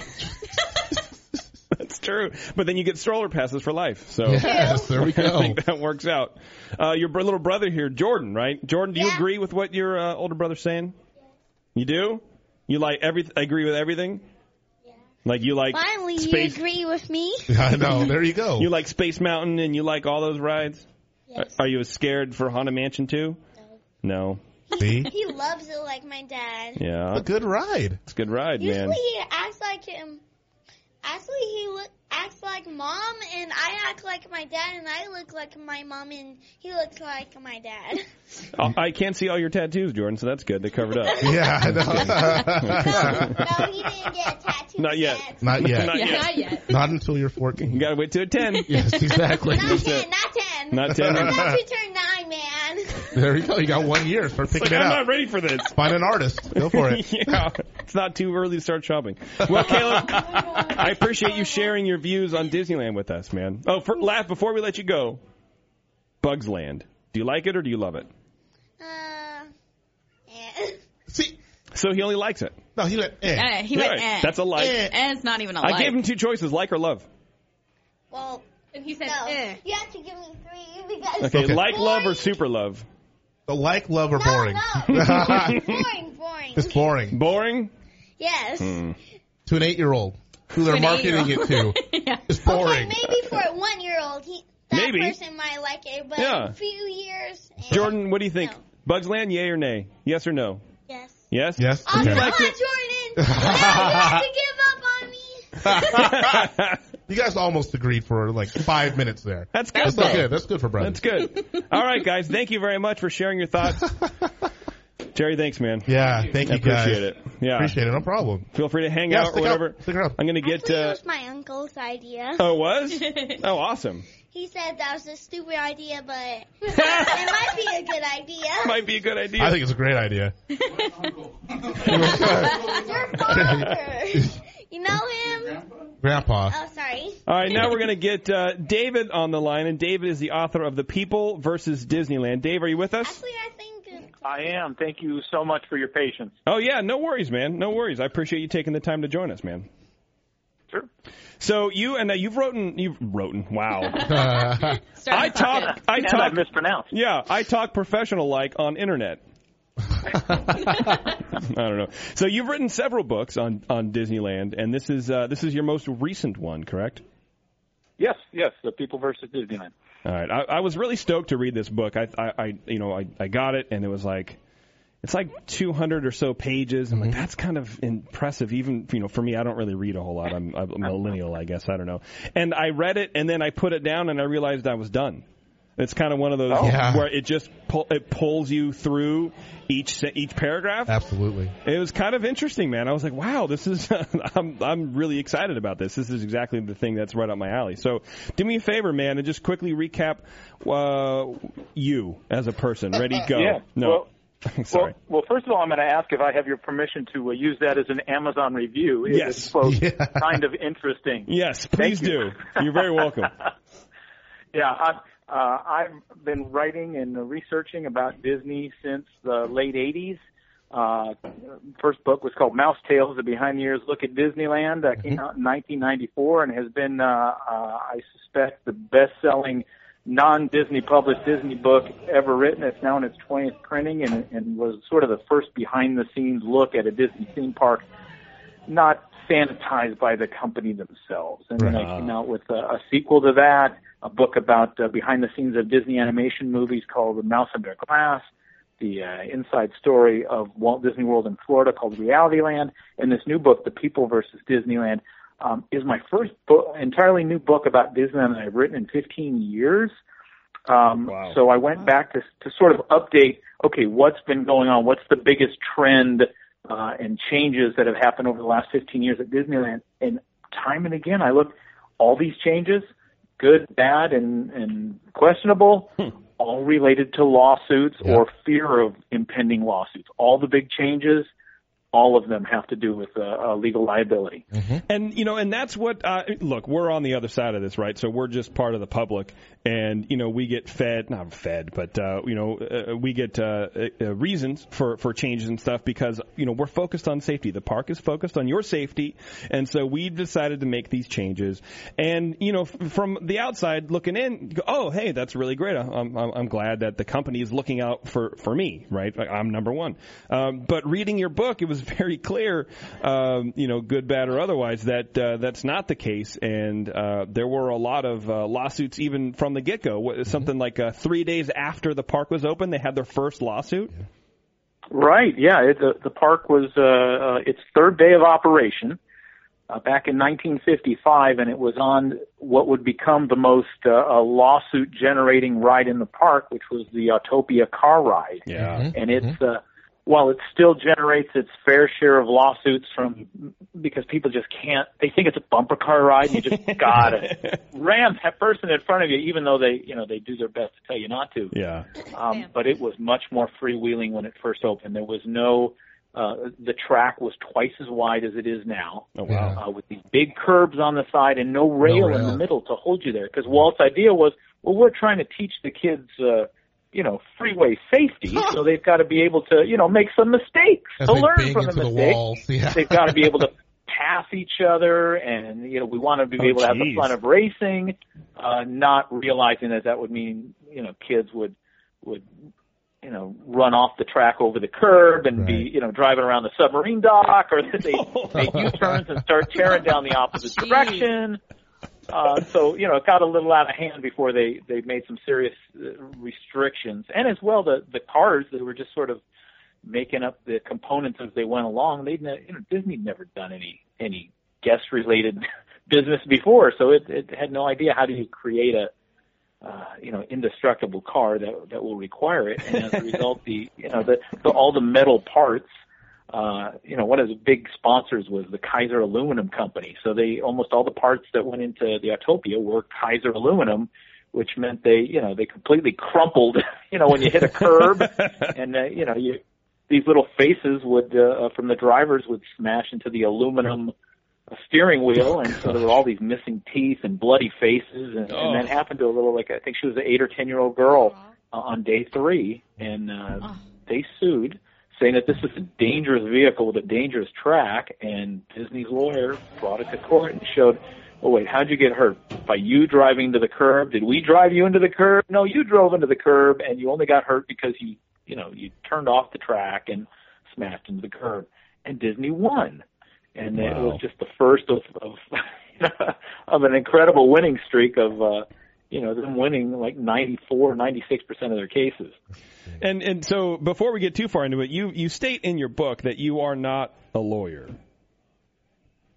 That's true. But then you get stroller passes for life. So Yes, there we go. I think that works out. Uh, your br- little brother here, Jordan, right? Jordan, do you agree with what your uh, older brother's saying? You do? You like every? Agree with everything? Like you like Finally, space? you agree with me? I know. There you go. You like Space Mountain and you like all those rides? Yes. Are you scared for Haunted Mansion too? No. See? He loves it like my dad. Yeah. A good ride. It's a good ride, Usually man. he acts like him. Actually, he look, acts like mom, and I act like my dad, and I look like my mom, and he looks like my dad. Oh, I can't see all your tattoos, Jordan, so that's good. They're covered up. Yeah, I no, know. no, he didn't get a tattoo Not yet. Not yet. Not yet. Not yet. Not until you're 14. You gotta wait till 10. Yes, exactly. Not That's ten, it. not ten. Not 10. I'm It's about to turn nine, man. There you go. You got one year. Start picking like, it I'm up. not ready for this. Find an artist. Go for it. yeah, it's not too early to start shopping. Well, Caleb, I appreciate you sharing your views on Disneyland with us, man. Oh, for, laugh before we let you go. Bugs Land. Do you like it or do you love it? Uh, eh. See, So he only likes it. no, he went, eh. Eh, he Yeah, went, eh. That's a like. Eh. Eh, it's not even a like. I gave him two choices: like or love. Well, And he said, no. eh. You have to give me three because Okay, Okay. like love or super love. The like, love, or no, boring? no, boring, boring. it's boring. Boring. Yes. Hmm. To an eight-year-old who they're an marketing it to. yeah. It's boring. Okay, maybe for a one-year-old, he that Maybe. person might like it, but Yeah. a few years. eh. Jordan, what do you think? No. Bugs Land, yay or nay? Yes or no? Yes. Yes. Yes? Oh, Okay. come on. Jordan. Now you have to give up on me. You guys almost agreed for like five minutes there. That's good. That's though. good. That's good for brothers. That's good. All right, guys. Thank you very much for sharing your thoughts. Jerry, thanks, man. Yeah, thank I you guys. appreciate it. Yeah. Appreciate it. No problem. Feel free to hang Yeah, out or stick whatever. around. Stick around. I'm going to get. Actually, it Uh, was my uncle's idea. oh, it was? Oh, awesome. He said that was a stupid idea, but it might be a good idea. Might be a good idea. I think it's a great idea. Your father. You know him? Grandpa. Oh, sorry. All right, now we're going to get uh, David on the line, and David is the author of The People versus Disneyland. Dave, are you with us? Actually, I think I am. Thank you so much for your patience. Oh yeah, no worries, man. No worries. I appreciate you taking the time to join us, man. Sure. So you and uh, you've written you've written wow. I talk I talk I mispronounced. Yeah, I talk professional like on internet. I don't know. So you've written several books on on Disneyland, and this is uh, this is your most recent one, correct? Yes, yes. The People versus Disneyland. All right. I, I was really stoked to read this book. I, I, I you know, I, I got it, and it was like, it's like 200 or so pages. I'm like, that's kind of impressive. Even you know, for me, I don't really read a whole lot. I'm, I'm a millennial, I guess. I don't know. And I read it, and then I put it down, and I realized I was done. It's kind of one of those Oh. Yeah. where it just pull, it pulls you through each each paragraph. Absolutely. It was kind of interesting, man. I was like, wow, this is I'm I'm really excited about this. This is exactly the thing that's right up my alley. So, do me a favor, man, and just quickly recap uh, you as a person. Ready, go. Yeah. No. Sorry. Well, well, first of all, I'm going to ask if I have your permission to uh, use that as an Amazon review. It Yes. is, quote, kind of interesting. yes, please you. do. You're very welcome. Yeah, I've, uh, I've been writing and researching about Disney since the late 80s. Uh, first book was called Mouse Tales, a behind the ears look at Disneyland. That came out in 1994 and has been, uh, uh, I suspect, the best selling non-Disney published Disney book ever written. It's now in its 20th printing and, and was sort of the first behind the scenes look at a Disney theme park, not sanitized by the company themselves. And then I came out with a, a sequel to that, a book about uh, behind the scenes of Disney animation movies called The Mouse Under Glass, the uh, inside story of Walt Disney World in Florida called Reality Land, and this new book, The People versus Disneyland, um, is my first book, entirely new book about Disneyland that I've written in 15 years. Um, So I went back to, to sort of update, okay, what's been going on? What's the biggest trend uh, and changes that have happened over the last 15 years at Disneyland? And time and again, I look, all these changes, good, bad, and, and questionable, hmm. all related to lawsuits or fear of impending lawsuits. All the big changes, all of them have to do with uh, uh, legal liability. And you know, and that's what. Uh, look, we're on the other side of this, right? So we're just part of the public, and you know, we get fed, not fed, but uh, you know, uh, we get uh, uh, reasons for for changes and stuff because you know we're focused on safety. The park is focused on your safety, and so we've decided to make these changes. And you know, f- from the outside looking in, go, oh, hey, that's really great. I'm I'm, I'm glad that the company is looking out for for me, right? I'm number one. Um, but reading your book, it was very clear, um, you know, good, bad, or otherwise, that uh, that's not the case. And uh, there were a lot of uh, lawsuits even from the get go. Something like uh, three days after the park was open, they had their first lawsuit. Right. Yeah. It, the the park was uh, uh, its third day of operation uh, back in 1955, and it was on what would become the most uh, uh, lawsuit generating ride in the park, which was the Autopia car ride. Yeah. And it's uh, while it still generates its fair share of lawsuits from because people just can't. They think it's a bumper car ride. and You just gotta ram that person in front of you, even though they you know they do their best to tell you not to. Yeah. Um, but it was much more freewheeling when it first opened. There was no, uh, the track was twice as wide as it is now. Oh, wow. Uh, with these big curbs on the side and no rail, in the middle to hold you there. Because Walt's idea was, well, we're trying to teach the kids, uh, you know, freeway safety, so they've got to be able to, you know, make some mistakes to learn from the mistakes. yeah. They've got to be able to pass each other, and you know, we want to be Oh, able to have the fun of racing, uh, not realizing that that would mean, you know, kids would would you know run off the track over the curb and be you know driving around the submarine dock, or that they make U-turns and start tearing down the opposite direction. Uh, so you know, it got a little out of hand before they they made some serious uh, restrictions, and as well the the cars they were just sort of making up the components as they went along. They you know Disney never done any any guest related business before, so it it had no idea how do you create a uh, you know indestructible car that that will require it, and as a result, the you know the, the all the metal parts. Uh, you know, one of the big sponsors was the Kaiser Aluminum Company. So they almost all the parts that went into the Autopia were Kaiser Aluminum, which meant they, you know, they completely crumpled. You know, when you hit a curb, and uh, you know, you these little faces would uh, from the drivers would smash into the aluminum steering wheel, and so there were all these missing teeth and bloody faces, and, Oh. and that happened to a little like I think she was an eight or ten year old girl uh, on day three, and uh, they sued, saying that this is a dangerous vehicle with a dangerous track, and Disney's lawyer brought it to court and showed. Oh wait, how'd you get hurt? By you driving to the curb? Did we drive you into the curb? No, you drove into the curb, and you only got hurt because you, you know, you turned off the track and smashed into the curb. And Disney won, and it was just the first of of, of an incredible winning streak of, uh, you know, them winning like 94, 96 percent of their cases. And and so before we get too far into it, you you state in your book that you are not a lawyer.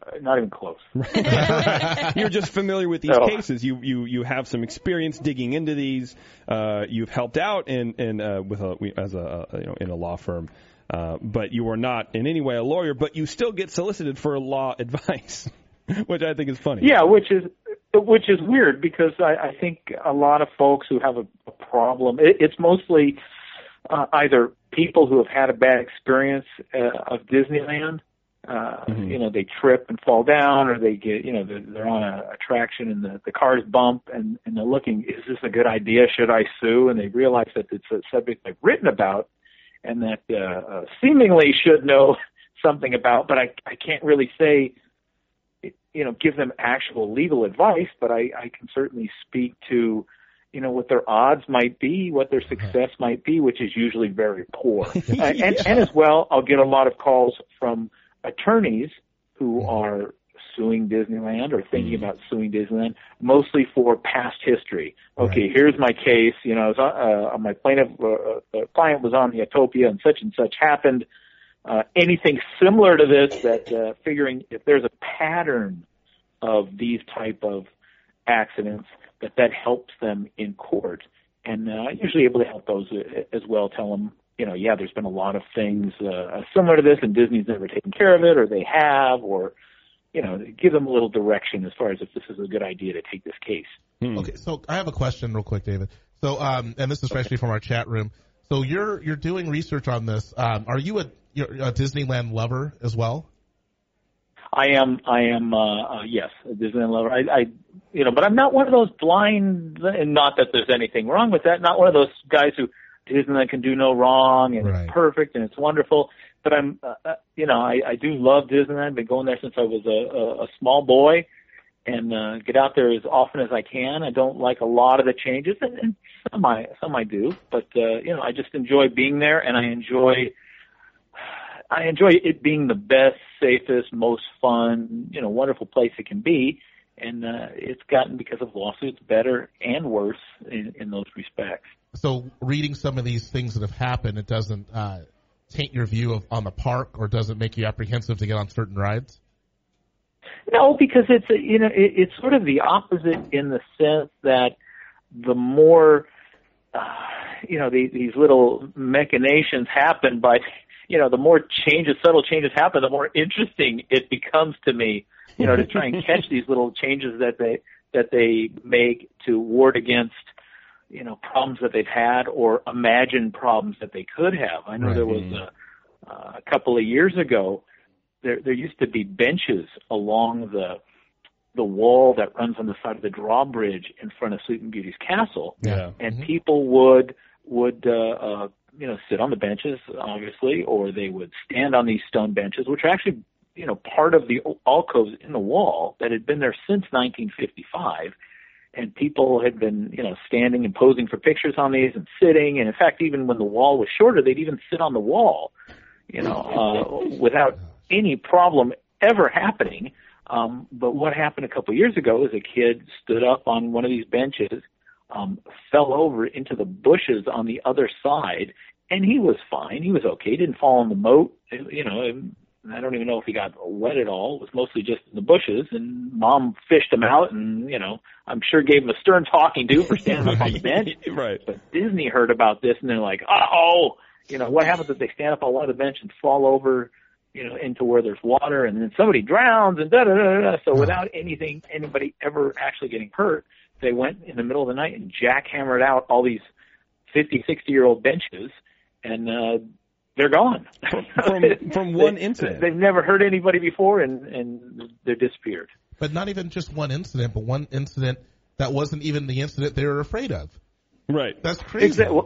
Uh, not even close. You're just familiar with these cases. You you you have some experience digging into these. Uh, you've helped out in in uh, with a we- as a you know in a law firm. Uh, but you are not in any way a lawyer, but you still get solicited for law advice, which I think is funny. Yeah, which is which is weird because I, I think a lot of folks who have a, a problem, it, it's mostly uh, either people who have had a bad experience uh, of Disneyland. Uh, You know, they trip and fall down, or they get, you know, they're, they're on a attraction and the, the cars bump, and, and they're looking, is this a good idea? Should I sue? And they realize that it's a subject they've written about, and that uh, uh, seemingly should know something about, but I, I can't really say you know, give them actual legal advice, but I, I can certainly speak to, you know, what their odds might be, what their success might be, which is usually very poor. Uh, and, and as well, I'll get a lot of calls from attorneys who are suing Disneyland or thinking about suing Disneyland, mostly for past history. Okay, here's my case. You know, I was, uh, uh, my plaintiff, uh, uh, client was on the Autopia, and such and such happened uh, anything similar to this that uh, figuring if there's a pattern of these type of accidents that that helps them in court and uh, usually able to help those uh, as well tell them you know yeah there's been a lot of things uh, similar to this and Disney's never taken care of it or they have or you know give them a little direction as far as if this is a good idea to take this case Okay, so I have a question real quick, David. So, um, and this is especially from our chat room. So you're you're doing research on this. Um, are you a, you're a Disneyland lover as well? I am, I am, uh, uh yes, a Disneyland lover. I, I, you know, but I'm not one of those blind, and not that there's anything wrong with that. Not one of those guys who Disneyland can do no wrong and it's perfect and it's wonderful. But I'm, uh, uh, you know, I, I do love Disneyland. I've been going there since I was a, a, a small boy, and uh, get out there as often as I can. I don't like a lot of the changes, and, and some I some I do, but uh, you know, I just enjoy being there, and I enjoy. I enjoy it being the best, safest, most fun, you know, wonderful place it can be, and uh, it's gotten because of lawsuits better and worse in, in those respects. So reading some of these things that have happened, it doesn't uh, taint your view of on the park, or does it make you apprehensive to get on certain rides? No, because it's a, you know it, it's sort of the opposite in the sense that the more uh, you know the, these little machinations happen by you know the more changes subtle changes happen the more interesting it becomes to me you know to try and catch these little changes that they that they make to ward against you know problems that they've had or imagine problems that they could have. I know there was a, a couple of years ago there there used to be benches along the the wall that runs on the side of the drawbridge in front of Sleeping Beauty's castle, Yeah. and people would would uh, uh, you know sit on the benches, obviously, or they would stand on these stone benches, which are actually you know part of the alcoves in the wall that had been there since 1955. And people had been, you know, standing and posing for pictures on these and sitting. And in fact, even when the wall was shorter, they'd even sit on the wall, you know, uh, without any problem ever happening. Um, but what happened a couple of years ago is a kid stood up on one of these benches, um, fell over into the bushes on the other side, and he was fine. He was okay. He didn't fall in the moat. You know, I don't even know if he got wet at all. It was mostly just in the bushes, and mom fished him out, and you know, I'm sure gave him a stern talking to for standing up on the bench. right. But Disney heard about this, and they're like, Uh oh, you know, what happens if they stand up on one of the bench and fall over? You know, into where there's water and then somebody drowns and da da da da. So without anything, anybody ever actually getting hurt, they went in the middle of the night and jackhammered out all these 50, 60 year old benches and, uh, they're gone from from one They- incident. They've never hurt anybody before, and and they're disappeared. But not even just one incident, but one incident that wasn't even the incident they were afraid of. Right. That's crazy. Exactly.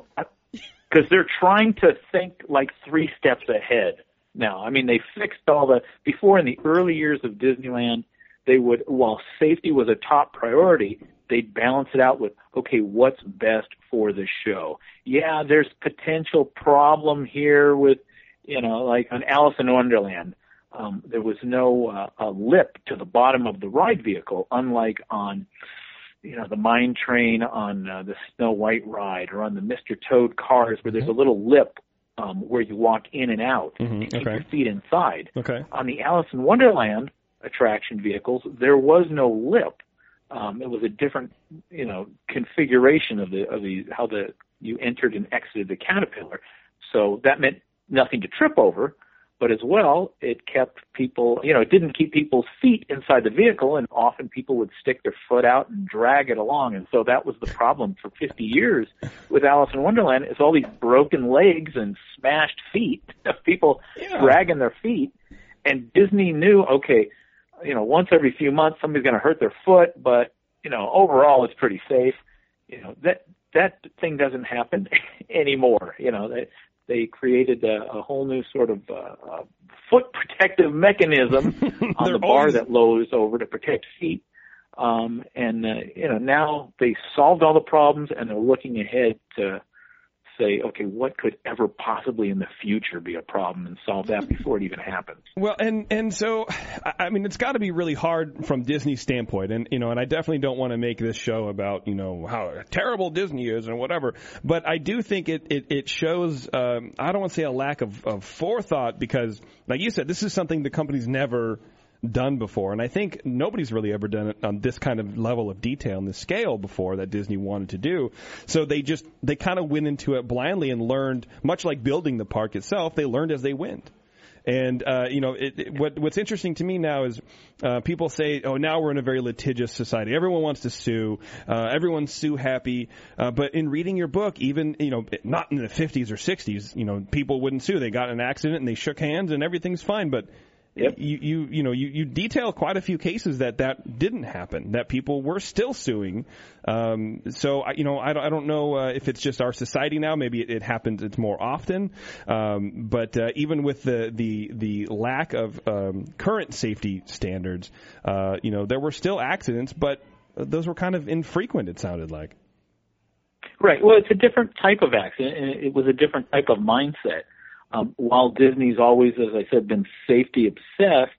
Because they're trying to think like three steps ahead now. I mean, they fixed all the before in the early years of Disneyland. They would, while safety was a top priority, they'd balance it out with, okay, what's best for the show? Yeah, there's potential problem here with, you know, like on Alice in Wonderland. Um, there was no uh, a lip to the bottom of the ride vehicle, unlike on you know the mine train on uh, the Snow White ride or on the Mr. Toad cars where there's a little lip um, where you walk in and out Mhm, and keep okay. your feet inside. Okay. On the Alice in Wonderland attraction vehicles, there was no lip. Um, it was a different, you know, configuration of the of the how the you entered and exited the caterpillar. So that meant nothing to trip over, but as well, it kept people, you know, it didn't keep people's feet inside the vehicle, and often people would stick their foot out and drag it along, and so that was the problem for 50 years with Alice in Wonderland. Is all these broken legs and smashed feet of people dragging their feet, and Disney knew, okay, you know, once every few months somebody's going to hurt their foot, but you know, overall it's pretty safe. You know that that thing doesn't happen anymore. You know, they created a, a whole new sort of uh, uh, foot protective mechanism on the bar always- that lowers over to protect feet. Um, and uh, you know now they solved all the problems and they're looking ahead to say, okay, what could ever possibly in the future be a problem and solve that before it even happens. Well, and and so I mean, it's got to be really hard from Disney's standpoint, and you know, and I definitely don't want to make this show about you know how terrible Disney is and whatever. But I do think it it, it shows um, I don't want to say a lack of, of forethought because, like you said, this is something the company's never done before, and I think nobody's really ever done it on this kind of level of detail and this scale before that Disney wanted to do. So they just they kind of went into it blindly and learned, much like building the park itself, they learned as they went. And uh, you know, it, it, what what's interesting to me now is uh, people say, "Oh, now we're in a very litigious society. Everyone wants to sue. Uh, everyone's sue happy." Uh, but in reading your book, even you know, not in the 50s or 60s, you know, people wouldn't sue. They got in an accident and they shook hands and everything's fine. But you you you know you, you detail quite a few cases that that didn't happen that people were still suing. Um, so I, you know I don't, I don't know uh, if it's just our society now. Maybe it, it happens it's more often. Um, but uh, even with the the the lack of um, current safety standards uh, you know there were still accidents but those were kind of infrequent it sounded like. Right. Well, it's a different type of accident, and it was a different type of mindset. Um, while Disney's always, as I said, been safety obsessed,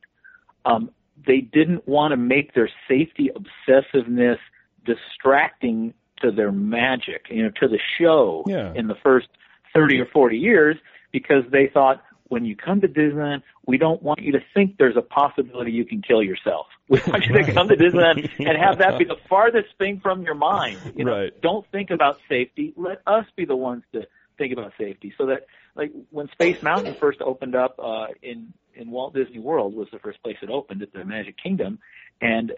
um, they didn't want to make their safety obsessiveness distracting to their magic, you know, to the show Yeah. in the first 30 or 40 years, because they thought, when you come to Disneyland, we don't want you to think there's a possibility you can kill yourself. We want you to come to Disneyland and have that be the farthest thing from your mind. You know, Right. don't think about safety. Let us be the ones to think about safety. So that, like, when Space Mountain first opened up uh, in in Walt Disney World was the first place it opened at the Magic Kingdom, and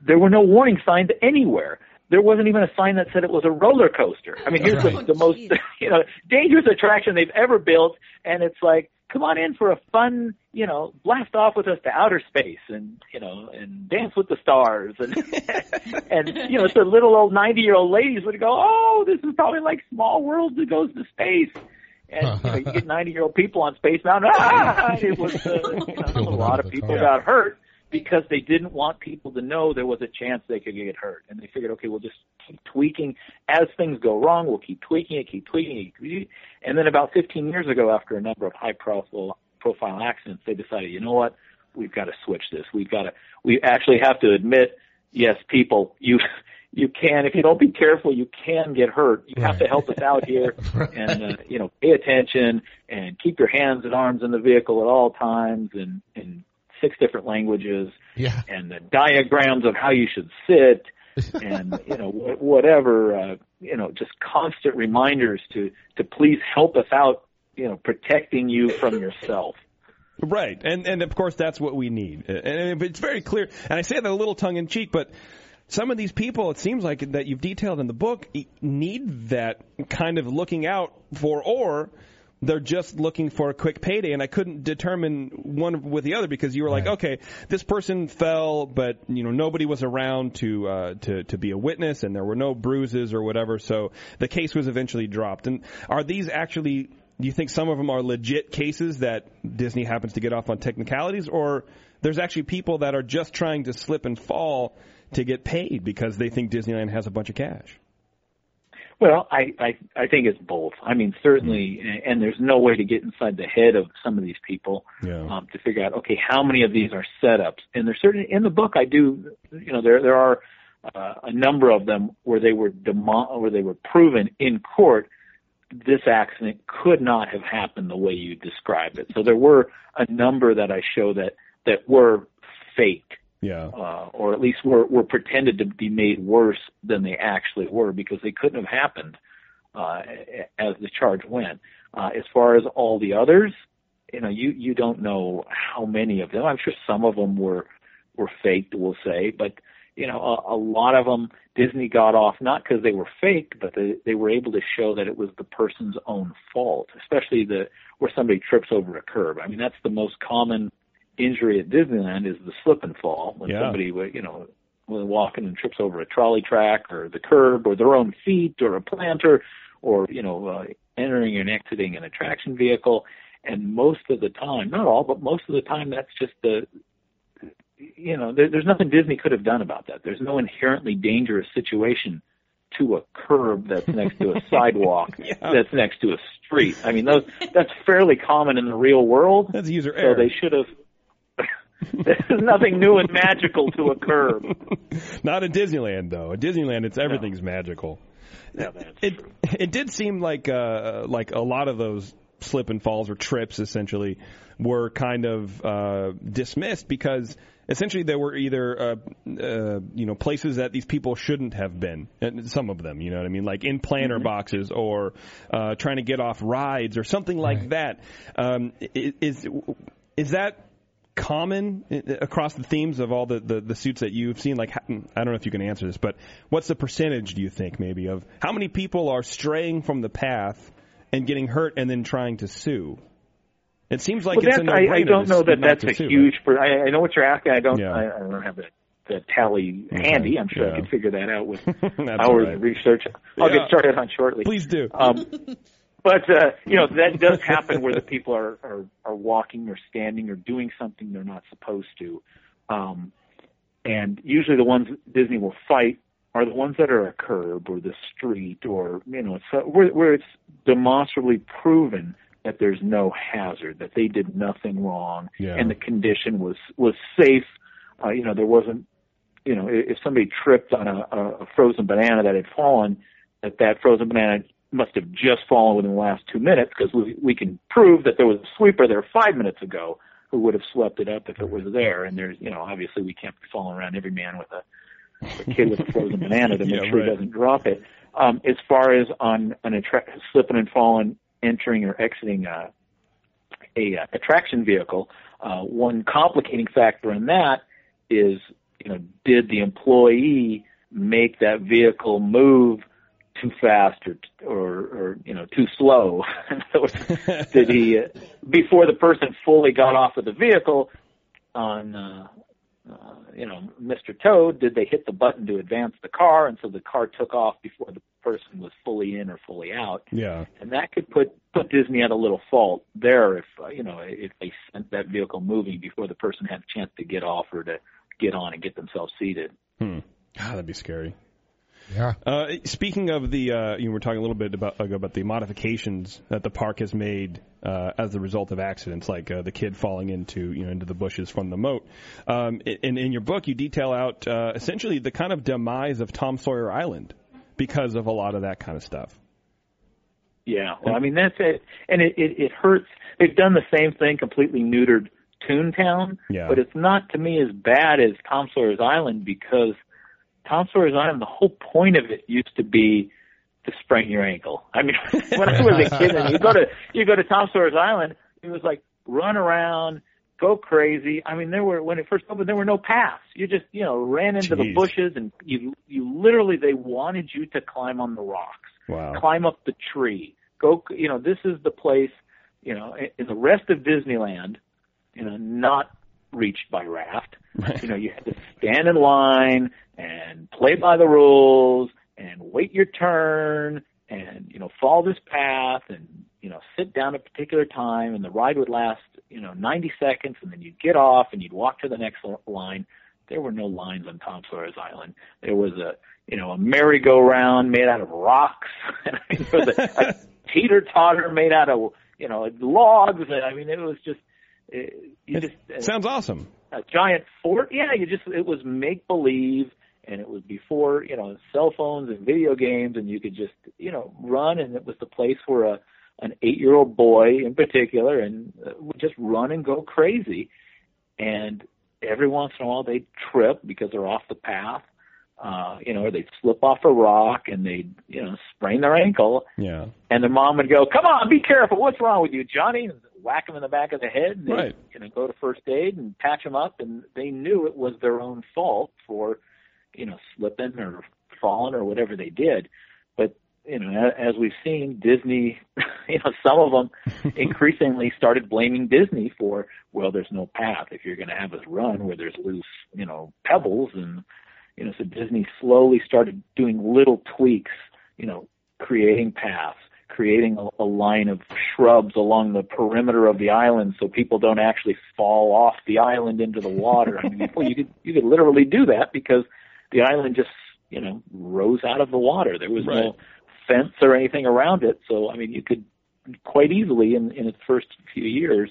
there were no warning signs anywhere. There wasn't even a sign that said it was a roller coaster. I mean, here's the, the most you know dangerous attraction they've ever built, and it's like, come on in for a fun, you know, blast off with us to outer space, and you know, and dance with the stars, and and you know, the little old ninety year old ladies would go, oh, this is probably like Small World that goes to space. And you know, you get ninety year old people on Space Mountain. Ah! It was uh, you know, a lot of people got hurt because they didn't want people to know there was a chance they could get hurt. And they figured, okay, we'll just keep tweaking. As things go wrong, we'll keep tweaking it, keep tweaking it. Keep tweaking it. And then about 15 years ago, after a number of high profile, profile accidents, they decided, you know what? We've got to switch this. We've got to, we actually have to admit, yes, people, you, you can, if you don't be careful, you can get hurt. You have to help us out here and, uh, you know, pay attention and keep your hands and arms in the vehicle at all times and, and six different languages Yeah. and the diagrams of how you should sit and you know wh- whatever uh, you know just constant reminders to to please help us out you know protecting you from yourself Right, and and of course that's what we need, and it's very clear. And I say that a little tongue in cheek, but some of these people, it seems like that you've detailed in the book, need that kind of looking out for, or they're just looking for a quick payday, and I couldn't determine one with the other because you were like, okay, this person fell, but you know nobody was around to uh, to to be a witness, and there were no bruises or whatever, so the case was eventually dropped. And are these actually? Do you think some of them are legit cases that Disney happens to get off on technicalities, or there's actually people that are just trying to slip and fall to get paid because they think Disneyland has a bunch of cash? Well, I, I I think it's both. I mean, certainly, and there's no way to get inside the head of some of these people Yeah. um, to figure out okay how many of these are setups. And there's certainly in the book I do, you know, there there are uh, a number of them where they were demo- where they were proven in court this accident could not have happened the way you describe it. So there were a number that I show that that were fake Yeah. uh, or at least were, were pretended to be made worse than they actually were because they couldn't have happened uh, as the charge went. Uh, as far as all the others, you know, you you don't know how many of them. I'm sure some of them were were faked, we'll say, but you know, a, a lot of them Disney got off not because they were fake, but they they were able to show that it was the person's own fault, especially the where somebody trips over a curb. I mean, that's the most common injury at Disneyland is the slip and fall when Yeah. somebody, you know, when walking and trips over a trolley track or the curb or their own feet or a planter or you know uh, entering and exiting an attraction vehicle. And most of the time, not all, but most of the time, that's just the you know, there, there's nothing Disney could have done about that. There's no inherently dangerous situation to a curb that's next to a sidewalk that's next to a street. I mean, those that's fairly common in the real world. That's user error so they should have. There's nothing new and magical to a curb. Not in Disneyland though. At Disneyland, it's everything's magical. Yeah, that's it it did seem like uh like a lot of those slip and falls or trips essentially were kind of uh dismissed because essentially they were either uh, uh you know places that these people shouldn't have been and some of them you know what i mean like in planter boxes or uh trying to get off rides or something like that um is is that common i- across the themes of all the, the, the suits that you've seen? Like, ha- I don't know if you can answer this, but what's the percentage, do you think, maybe, of how many people are straying from the path and getting hurt and then trying to sue? It seems like well, it's a that's, I, I don't know that that's a sue, right? huge. Per, I, I know what you're asking. I don't. Yeah. I, I don't have the, the tally handy. I'm sure yeah. I could figure that out with That's hours all right. of research. I'll Yeah. get started on shortly. Please do. Um, but uh, you know that does happen where the people are, are are walking or standing or doing something they're not supposed to, um, and usually the ones Disney will fight are the ones that are a curb or the street or you know so where, where it's demonstrably proven that there's no hazard that they did nothing wrong Yeah. and the condition was was safe. Uh, you know there wasn't you know, if somebody tripped on a, a frozen banana that had fallen, that that frozen banana must have just fallen within the last two minutes because we, we can prove that there was a sweeper there five minutes ago who would have swept it up if it was there. And there's, you know, obviously we can't be following around every man with a, a kid with a frozen banana to make Yeah, sure right. he doesn't drop it. Um, as far as on an attra- slipping and falling, entering or exiting a, a uh, attraction vehicle, uh, one complicating factor in that is, you know, did the employee make that vehicle move too fast or or, or you know too slow? In other words, did he uh, before the person fully got off of the vehicle on uh, uh, you know Mr. Toad? Did they hit the button to advance the car, and so the car took off before the person was fully in or fully out? Yeah. and that could put put Disney at a little fault there if uh, you know if they sent that vehicle moving before the person had a chance to get off or to get on and get themselves seated. Hmm. God, that'd be scary. Yeah. Uh, speaking of the, uh, you know, were talking a little bit about about the modifications that the park has made uh, as a result of accidents, like uh, the kid falling into you know into the bushes from the moat. Um, in in your book, you detail out uh, essentially the kind of demise of Tom Sawyer Island because of a lot of that kind of stuff. Yeah, well, I mean that's it, and it, it it hurts. They've done the same thing, completely neutered Toontown, Yeah. but it's not to me as bad as Tom Sawyer's Island because Tom Sawyer's Island, the whole point of it used to be to sprain your ankle. I mean, when I was a kid, and you go to you go to Tom Sawyer's Island, it was like run around, go crazy. I mean, there were when it first opened, there were no paths. You just you know ran into the bushes, and you you literally they wanted you to climb on the rocks Wow. climb up the tree. Go, you know, this is the place you know, in the rest of Disneyland, you know, not reached by raft. You know, you had to stand in line and play by the rules and wait your turn and, you know, follow this path and, you know, sit down at a particular time and the ride would last, you know, 90 seconds and then you'd get off and you'd walk to the next line. There were no lines on Tom Sawyer's Island. There was a, you know, a merry-go-round made out of rocks. And I mean, there was a, a teeter-totter made out of, you know, logs. And I mean, it was just, it, you just uh, Sounds awesome. a giant fort. Yeah, you just it was make believe, and it was before you know cell phones and video games, and you could just you know run, and it was the place where a an eight year old boy in particular, and uh, would just run and go crazy, and every once in a while they'd trip because they're off the path. Uh, you know, or they'd slip off a rock and they'd, you know, sprain their ankle Yeah. and their mom would go, "Come on, be careful. What's wrong with you, Johnny?" And whack him in the back of the head. And Right. You know, go to first aid and patch him up, and they knew it was their own fault for, you know, slipping or falling or whatever they did. But you know, as we've seen, Disney, you know, some of them increasingly started blaming Disney for, well, there's no path if you're going to have us run where there's loose, you know, pebbles and you know, so Disney slowly started doing little tweaks, you know, creating paths, creating a, a line of shrubs along the perimeter of the island so people don't actually fall off the island into the water. I mean, well, you could you could literally do that because the island just, you know, rose out of the water. There was no fence or anything around it, so I mean, you could quite easily in in its first few years,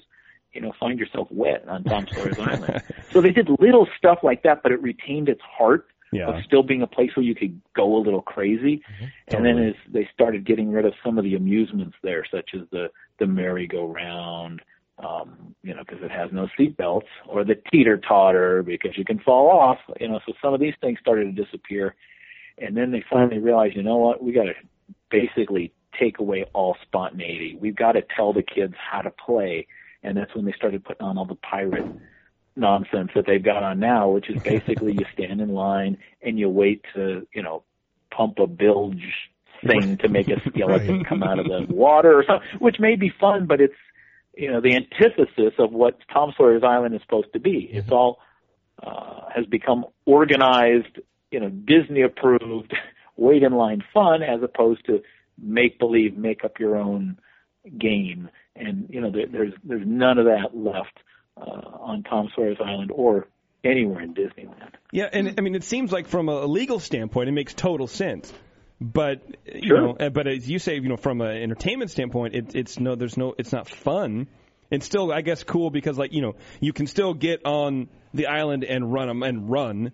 you know, find yourself wet on Tom Sawyer's Island. So they did little stuff like that, but it retained its heart Yeah. of still being a place where you could go a little crazy. And then as they started getting rid of some of the amusements there, such as the the merry-go-round, um, you know, because it has no seat belts, or the teeter-totter because you can fall off, you know. So some of these things started to disappear, and then they finally realized, you know what, we got to basically take away all spontaneity. We've got to tell the kids how to play, and that's when they started putting on all the pirate nonsense that they've got on now, which is basically you stand in line and you wait to, you know, pump a bilge thing to make a skeleton come out of the water or something, which may be fun, but it's, you know, the antithesis of what Tom Sawyer's Island is supposed to be. It's all, uh, has become organized, you know, Disney approved, wait in line fun as opposed to make believe, make up your own game. And, you know, there, there's, there's none of that left, on Tom Sawyer's Island or anywhere in Disneyland. Yeah, and I mean, it seems like from a legal standpoint, it makes total sense. But you Sure. know, uh, but as you say, you know, from an entertainment standpoint, it, it's no, there's no, it's not fun. It's still, I guess, cool because like you know, you can still get on the island and run 'em and run.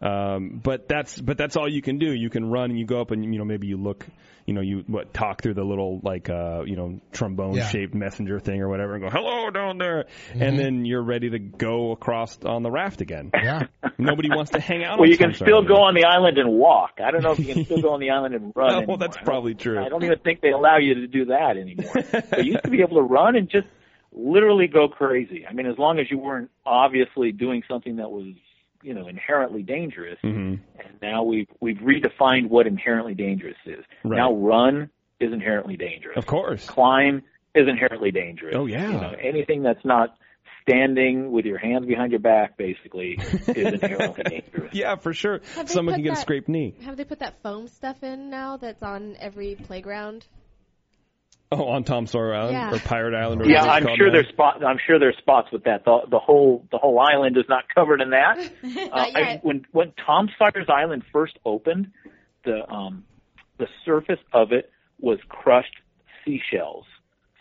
Um, but that's but that's all you can do. You can run and you go up and you know maybe you look, you know you what talk through the little like uh you know trombone Yeah. shaped messenger thing or whatever and go hello down there, Mm-hmm. and then you're ready to go across on the raft again. Yeah. Nobody wants to hang out. Well, on you can still go on the island and walk. I don't know if you can still go on the island and run. No, anymore. that's probably true. I don't even think they allow you to do that anymore. but you used to be able to run and just literally go crazy. I mean, as long as you weren't obviously doing something that was, you know, inherently dangerous. hmm And now we've we've redefined what inherently dangerous is. Right. Now run is inherently dangerous. Of course. Climb is inherently dangerous. Oh, yeah. You know, anything that's not standing with your hands behind your back basically is inherently dangerous. Yeah, for sure. Have Someone put can get a that- scraped knee. Have they put that foam stuff in now that's on every playground? Oh, on Tom Sawyer Island Yeah. or Pirate Island. Or Yeah, I'm sure now. there's spot. I'm sure there's spots with that. The the whole the whole island is not covered in that. Uh, I, when when Tom Sawyer's Island first opened, the um the surface of it was crushed seashells.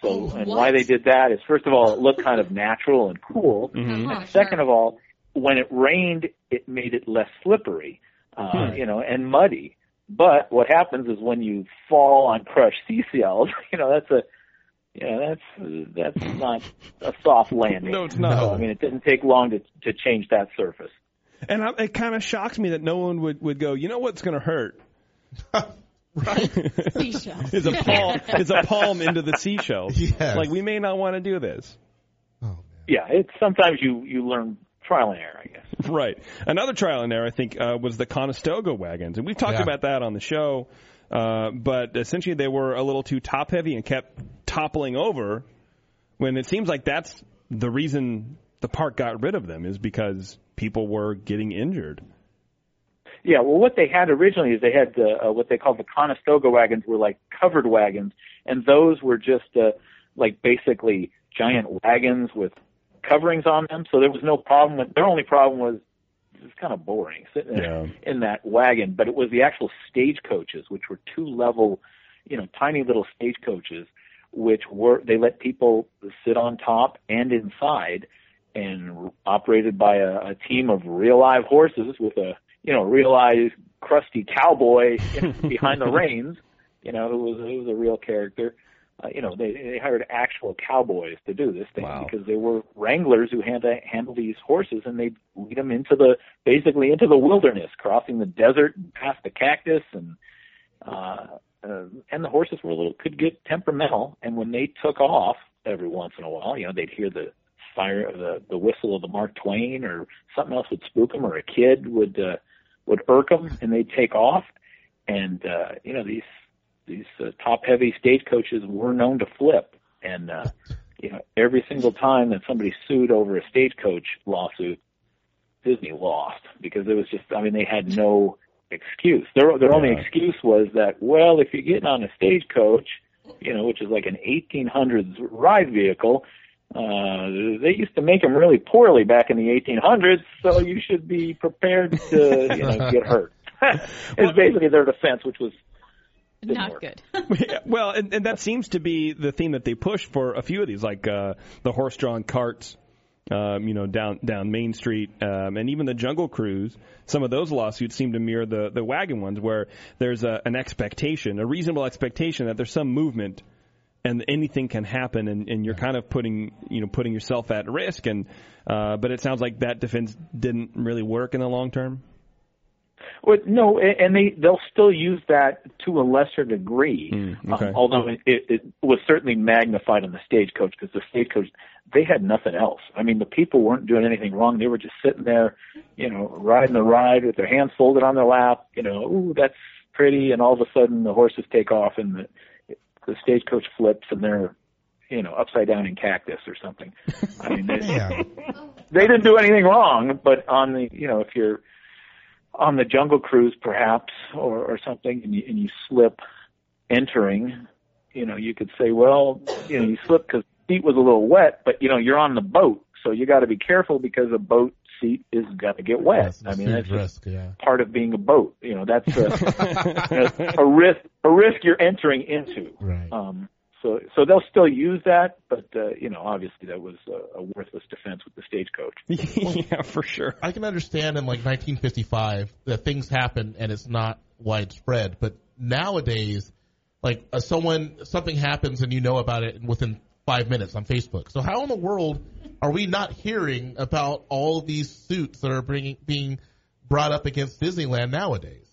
So and why they did that is first of all it looked kind of natural and cool. Mhm. Uh-huh, And second of all, when it rained, it made it less slippery, uh, you know, and muddy. But what happens is when you fall on crushed seashells, you know, that's a, you know, that's that's not a soft landing. No, it's not. So, I mean, it didn't take long to to change that surface. And I, it kind of shocks me that no one would, would go, you know what's going to hurt? Right? Seashells. Is a palm is a palm into the seashells. Yes. Like we may not want to do this. Oh, man. Yeah, it's sometimes you you learn trial and error, I guess. Right. Another trial and error, I think, uh, was the Conestoga wagons, and we've talked Yeah. about that on the show. Uh, but essentially, they were a little too top heavy and kept toppling over. when it seems like that's the reason the park got rid of them is because people were getting injured. Yeah, well, what they had originally is they had uh, uh, what they called the Conestoga wagons were like covered wagons, and those were just uh, like basically giant wagons with coverings on them. So there was no problem with. Their only problem was it was kind of boring sitting Yeah. in that wagon, but it was the actual stagecoaches, which were two level, you know, tiny little stagecoaches, which were they let people sit on top and inside, and operated by a, a team of real live horses with a you know real live crusty cowboy behind the reins, you know, who was who was a real character. Uh, you know, they they hired actual cowboys to do this thing because they were wranglers who had to handle these horses, and they'd lead them into the basically into the wilderness, crossing the desert, past the cactus, and uh, uh, and the horses were a little could get temperamental, and when they took off every once in a while, you know, they'd hear the fire, the the whistle of the Mark Twain, or something else would spook them, or a kid would uh, would irk them, and they'd take off, and uh, you know these these uh, top heavy stagecoaches were known to flip, and uh, you know every single time that somebody sued over a stagecoach lawsuit, Disney lost because it was just I mean they had no excuse. Their their only excuse was that well if you're getting on a stagecoach, you know which is like an 1800s ride vehicle. Uh, they used to make them really poorly back in the 1800s, so you should be prepared to, you know, get hurt. it's basically their defense, which was Not good. Well, and, and that seems to be the theme that they push for a few of these, like uh, the horse-drawn carts, um, you know, down down Main Street, um, and even the Jungle Cruise. Some of those lawsuits seem to mirror the the wagon ones, where there's a, an expectation, a reasonable expectation that there's some movement, and anything can happen, and, and you're kind of putting you know putting yourself at risk. And uh, but it sounds like that defense didn't really work in the long term. Well, no, and they they'll still use that to a lesser degree. Mm, okay. Um, although it, it, it was certainly magnified on the stagecoach because the stagecoach they had nothing else. I mean, the people weren't doing anything wrong. They were just sitting there, you know, riding the ride with their hands folded on their lap. You know, ooh, that's pretty. And all of a sudden, the horses take off and the the stagecoach flips and they're you know upside down in cactus or something. I mean, they, Yeah. they didn't do anything wrong, but on the you know if you're on the jungle cruise perhaps or, or something and you, and you slip entering, you know you could say well you know you slipped because the seat was a little wet, but you know you're on the boat, so you got to be careful because a boat seat is going to get wet. I mean that's risk. Yeah. part of being a boat. You know that's a, a risk a risk you're entering into. Right. Um, so so they'll still use that, but uh, you know obviously that was a, a worthless defense with the stagecoach. yeah, for sure. I can understand in like 1955 that things happen and it's not widespread, but nowadays, like uh, someone something happens and you know about it within five minutes on Facebook. So how in the world are we not hearing about all these suits that are bringing being brought up against Disneyland nowadays?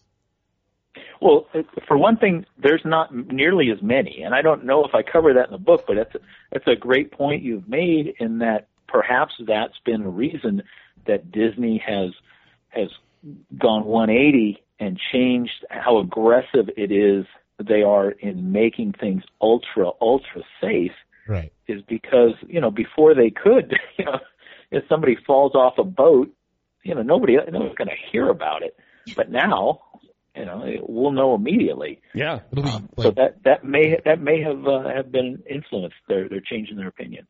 Well, for one thing, there's not nearly as many, and I don't know if I cover that in the book, but that's a, that's a great point you've made in that perhaps that's been a reason that Disney has has gone 180 and changed how aggressive it is they are in making things ultra ultra safe Right. is because you know before they could you know if somebody falls off a boat you know nobody nobody's going to hear about it but now you know we'll know immediately Yeah. It'll be so like that that may that may have uh, have been influenced they're they're changing their opinion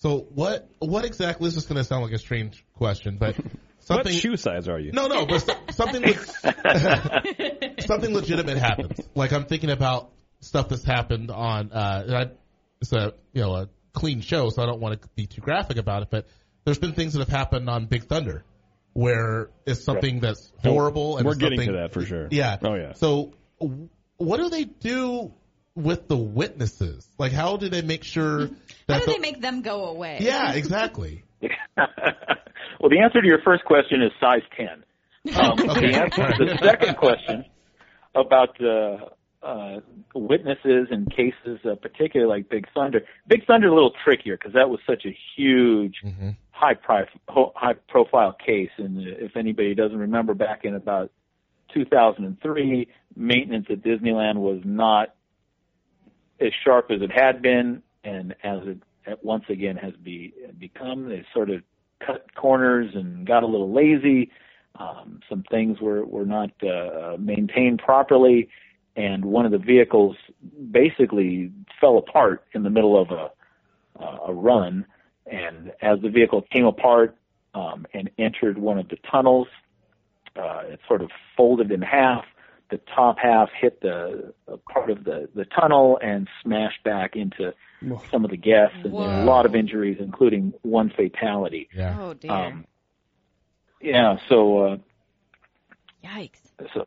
so. What what exactly? This is going to sound like a strange question, but What something. shoe size are you? No, no, but so- something something legitimate happens. Like I'm thinking about stuff that's happened on. Uh, and I, it's a you know a clean show, so I don't want to be too graphic about it. But there's been things that have happened on Big Thunder where it's something that's horrible. And We're getting to that for sure. Yeah. Oh yeah. So what do they do with the witnesses? Like how do they make sure How that do the- they make them go away? yeah exactly. well the answer to your first question is size 10 um, Okay. the, answer, to the second question about uh, uh, witnesses in cases, uh, particularly like Big Thunder. Big Thunder a little trickier because that was such a huge, Mm-hmm. High pri- ho- high profile case. And uh, if anybody doesn't remember, back in about 2003, maintenance at Disneyland was not as sharp as it had been, and as it once again has be, become. They sort of cut corners and got a little lazy. Um, some things were were not uh, maintained properly, and one of the vehicles basically fell apart in the middle of a a run. And as the vehicle came apart um, and entered one of the tunnels, uh, it sort of folded in half. The top half hit the uh, part of the the tunnel and smashed back into some of the guests, and there were a lot of injuries, including one fatality. Yeah. Oh dear. Um, yeah. So. Uh, Yikes. So,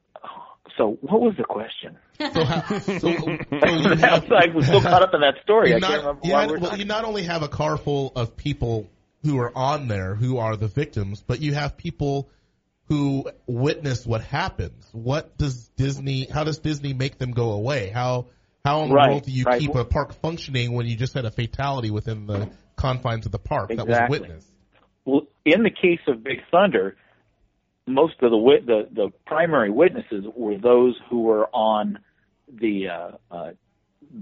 so what was the question? So, how, so, so I was so caught up in that story. you I not, can't remember why not- we're well, talking. you not only have a car full of people who are on there who are the victims, but you have people who witness what happens. What does Disney? How does Disney make them go away? How how in the Right, world do you right. keep a park functioning when you just had a fatality within the confines of the park that was witnessed? Well, in the case of Big Thunder, most of the wit- the the primary witnesses were those who were on the uh, uh,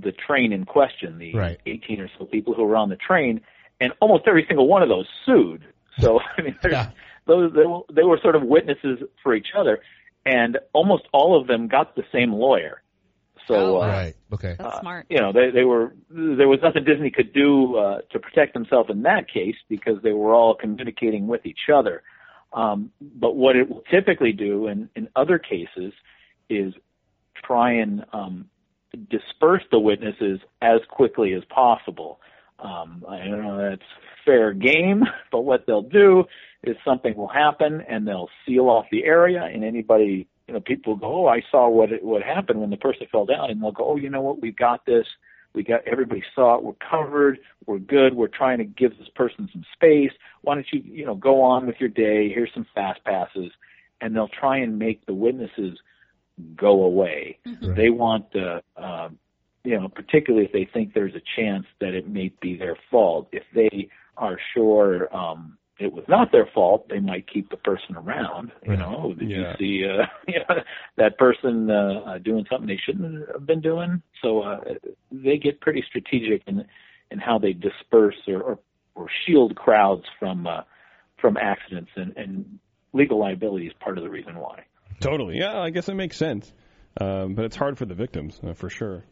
the train in question, the Right. 18 or so people who were on the train, and almost every single one of those sued. So I mean, Yeah. those they were, they were sort of witnesses for each other, and almost all of them got the same lawyer. So Oh, uh. Right. Okay. That's uh, smart. You know, they they were there was nothing Disney could do uh, to protect themselves in that case because they were all communicating with each other. Um, but what it will typically do in in other cases is try and um, disperse the witnesses as quickly as possible. Um, I don't know that's fair game, but what they'll do is something will happen and they'll seal off the area and anybody, you know, people go, oh, I saw what it, what happened when the person fell down and they'll go, oh, you know what, we've got this. We got everybody saw it. We're covered. We're good. We're trying to give this person some space. Why don't you, you know, go on with your day? Here's some fast passes, and they'll try and make the witnesses go away. Right. They want the, uh, you know, particularly if they think there's a chance that it may be their fault. If they are sure um, it was not their fault, they might keep the person around. You know, "Oh, did Yeah. you see uh, you know, that person uh, doing something they shouldn't have been doing? So uh, they get pretty strategic in in how they disperse or or, or shield crowds from uh, from accidents, and, and legal liability is part of the reason why. Totally. Yeah, I guess it makes sense. Um, but it's hard for the victims uh, for sure,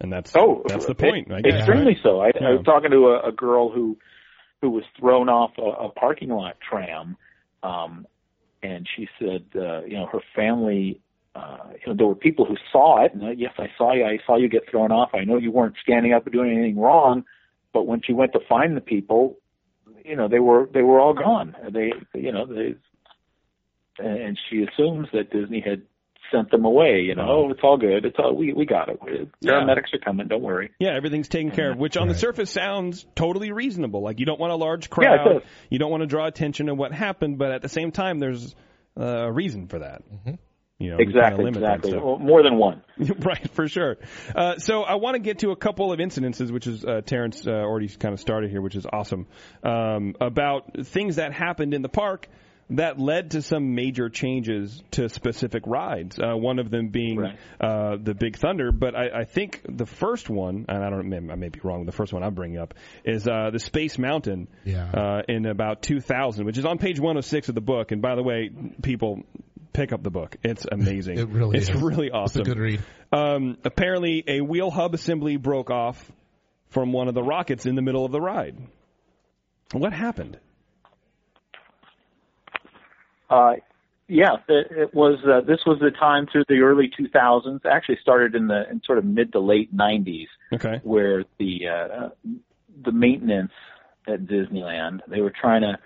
and that's Oh, that's the point. I e- guess, extremely right? so. I, I was talking to a, a girl who who was thrown off a, a parking lot tram, um, and she said, uh, you know, her family. Uh, you know, there were people who saw it, and uh, yes, I saw you. I saw you get thrown off. I know you weren't standing up or doing anything wrong, but when she went to find the people, you know, they were they were all gone. They, you know, they, and she assumes that Disney had sent them away. You know, oh, it's all good. It's all we we got it. Paramedics are coming. Don't worry. Yeah, everything's taken care of, which on the surface sounds totally reasonable. Like you don't want a large crowd, does. you don't want to draw attention to what happened, but at the same time, there's uh, a reason for that. Mm-hmm. You know, we kinda Exactly, limit that exactly. Well, more than one. right, for sure. Uh, so I want to get to a couple of incidences, which is uh, Terrence uh, already kind of started here, which is awesome, um, about things that happened in the park that led to some major changes to specific rides. Uh, one of them being Right. uh, the Big Thunder, but I, I think the first one, and I don't, I may be wrong. The first one I'm bringing up is uh, the Space Mountain Yeah. uh, in about 2000, which is on page 106 of the book. And by the way, people pick up the book. It's amazing. It really it's is. really awesome. It's a good read. Um, apparently, a wheel hub assembly broke off from one of the rockets in the middle of the ride. What happened? Uh, yeah, it, it was. Uh, this was the time through the early 2000s. Actually, started in the in sort of mid to late 90s, Okay. where the uh, the maintenance at Disneyland they were trying to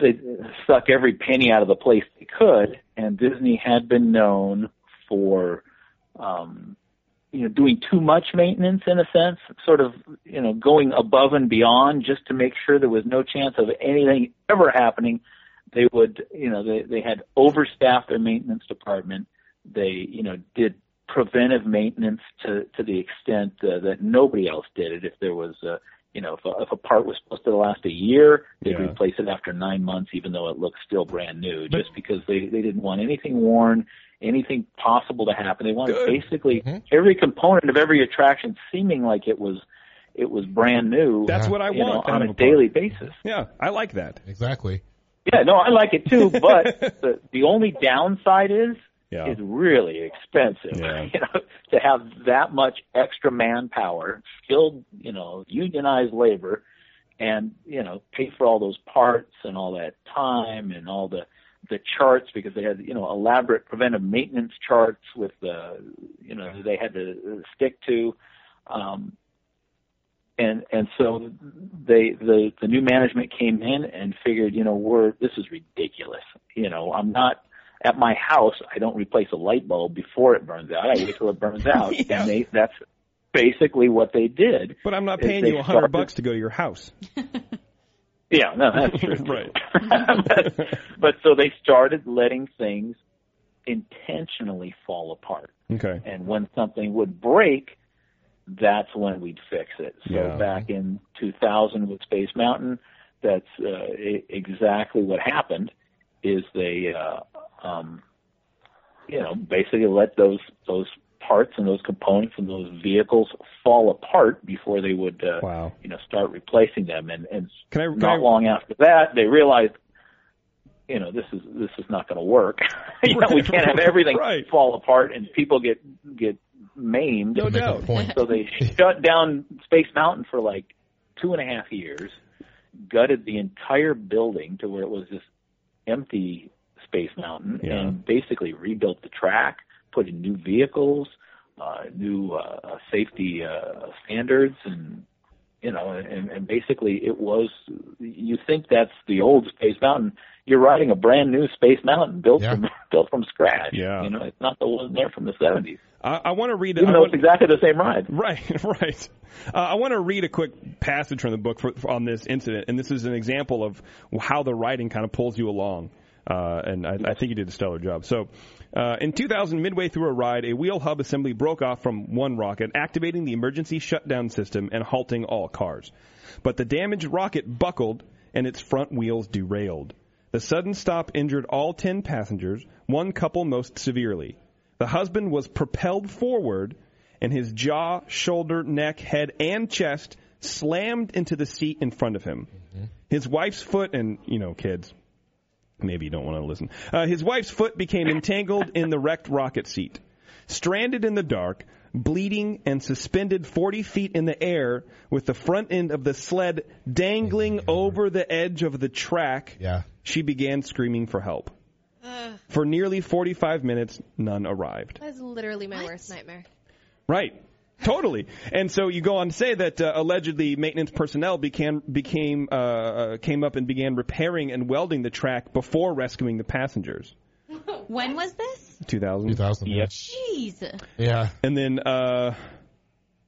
they suck every penny out of the place they could, and Disney had been known for um, you know doing too much maintenance in a sense, sort of you know going above and beyond just to make sure there was no chance of anything ever happening they would you know they they had overstaffed their maintenance department they you know did preventive maintenance to to the extent uh, that nobody else did it if there was uh you know if a, if a part was supposed to last a year they'd Yeah. replace it after 9 months even though it looked still brand new just because they they didn't want anything worn anything possible to happen they wanted Good. basically Mhm. every component of every attraction seeming like it was it was brand new. That's what I want know, on a a daily basis. Yeah, I like that. Exactly. Yeah, no, I like it too, but the the only downside is Yeah. is really expensive. Yeah. You know, to have that much extra manpower, skilled, you know, unionized labor, and you know, pay for all those parts and all that time and all the the charts because they had you know elaborate preventive maintenance charts with the you know they had to stick to. Um, and and so they the the new management came in and figured you know we're this is ridiculous you know i'm not at my house i don't replace a light bulb before it burns out i wait till it burns out and they that's basically what they did But I'm not paying you a hundred bucks to go to your house. yeah no that's true right. but, but so they started letting things intentionally fall apart Okay. and when something would break, that's when we'd fix it. So Yeah. back in 2000 with Space Mountain, that's uh, exactly what happened. Is they, uh, um, you know, basically let those those parts and those components and those vehicles fall apart before they would, uh, Wow. you know, start replacing them. And, and Can I? Can not I long after that, they realized, you know, this is this is not going to work. you know, we can't have everything right. fall apart and people get get maimed. No doubt. point. So they shut down Space Mountain for like two and a half years, gutted the entire building to where it was this empty Space Mountain, Yeah. and basically rebuilt the track, put in new vehicles, uh, new uh, safety uh, standards, and you know, and, and basically it was. You think that's the old Space Mountain? You're riding a brand new Space Mountain built Yeah. from built from scratch. Yeah. You know, it's not the one there from the 70s. I, I want to read. Even I though want- it's exactly the same ride. Right, right. Uh, I want to read a quick passage from the book for, for, on this incident, and this is an example of how the writing kind of pulls you along. Uh, and I, I think you did a stellar job. So, uh, in 2000, midway through a ride, a wheel hub assembly broke off from one rocket, activating the emergency shutdown system and halting all cars. But the damaged rocket buckled, and its front wheels derailed. The sudden stop injured all 10 passengers, one couple most severely. The husband was propelled forward, and his jaw, shoulder, neck, head, and chest slammed into the seat in front of him. His wife's foot, and, you know, kids, maybe you don't want to listen. Uh, his wife's foot became entangled in the wrecked rocket seat. Stranded in the dark, bleeding and suspended 40 feet in the air with the front end of the sled dangling over the edge of the track, Yeah. she began screaming for help. For nearly 45 minutes, none arrived. That's literally my worst nightmare. Right. Totally. And so you go on to say that uh, allegedly maintenance personnel began, became uh, uh, came up and began repairing and welding the track before rescuing the passengers. When was this? 2000. 2000. Yep. Jeez. Yeah. And then uh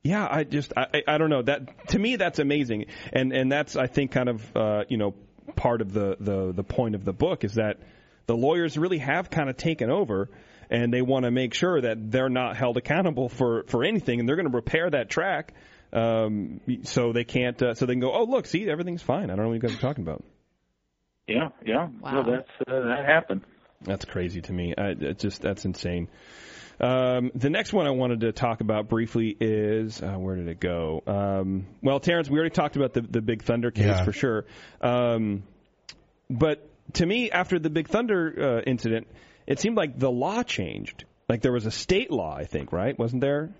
yeah, I just I I I don't know. That to me that's amazing. And and that's I think kind of uh you know part of the the the point of the book is that the lawyers really have kind of taken over and they want to make sure that they're not held accountable for for anything and they're going to repair that track um so they can't uh, so they can go oh look see everything's fine i don't know what you guys are talking about Yeah, yeah. Wow. So that's uh, that happened. That's crazy to me. I, it just that's insane. Um, the next one I wanted to talk about briefly is uh, where did it go? Um, well, Terrence, we already talked about the the Big Thunder case Yeah. for sure. Um, but to me, after the Big Thunder uh, incident, it seemed like the law changed. Like there was a state law, I think, right? Wasn't there?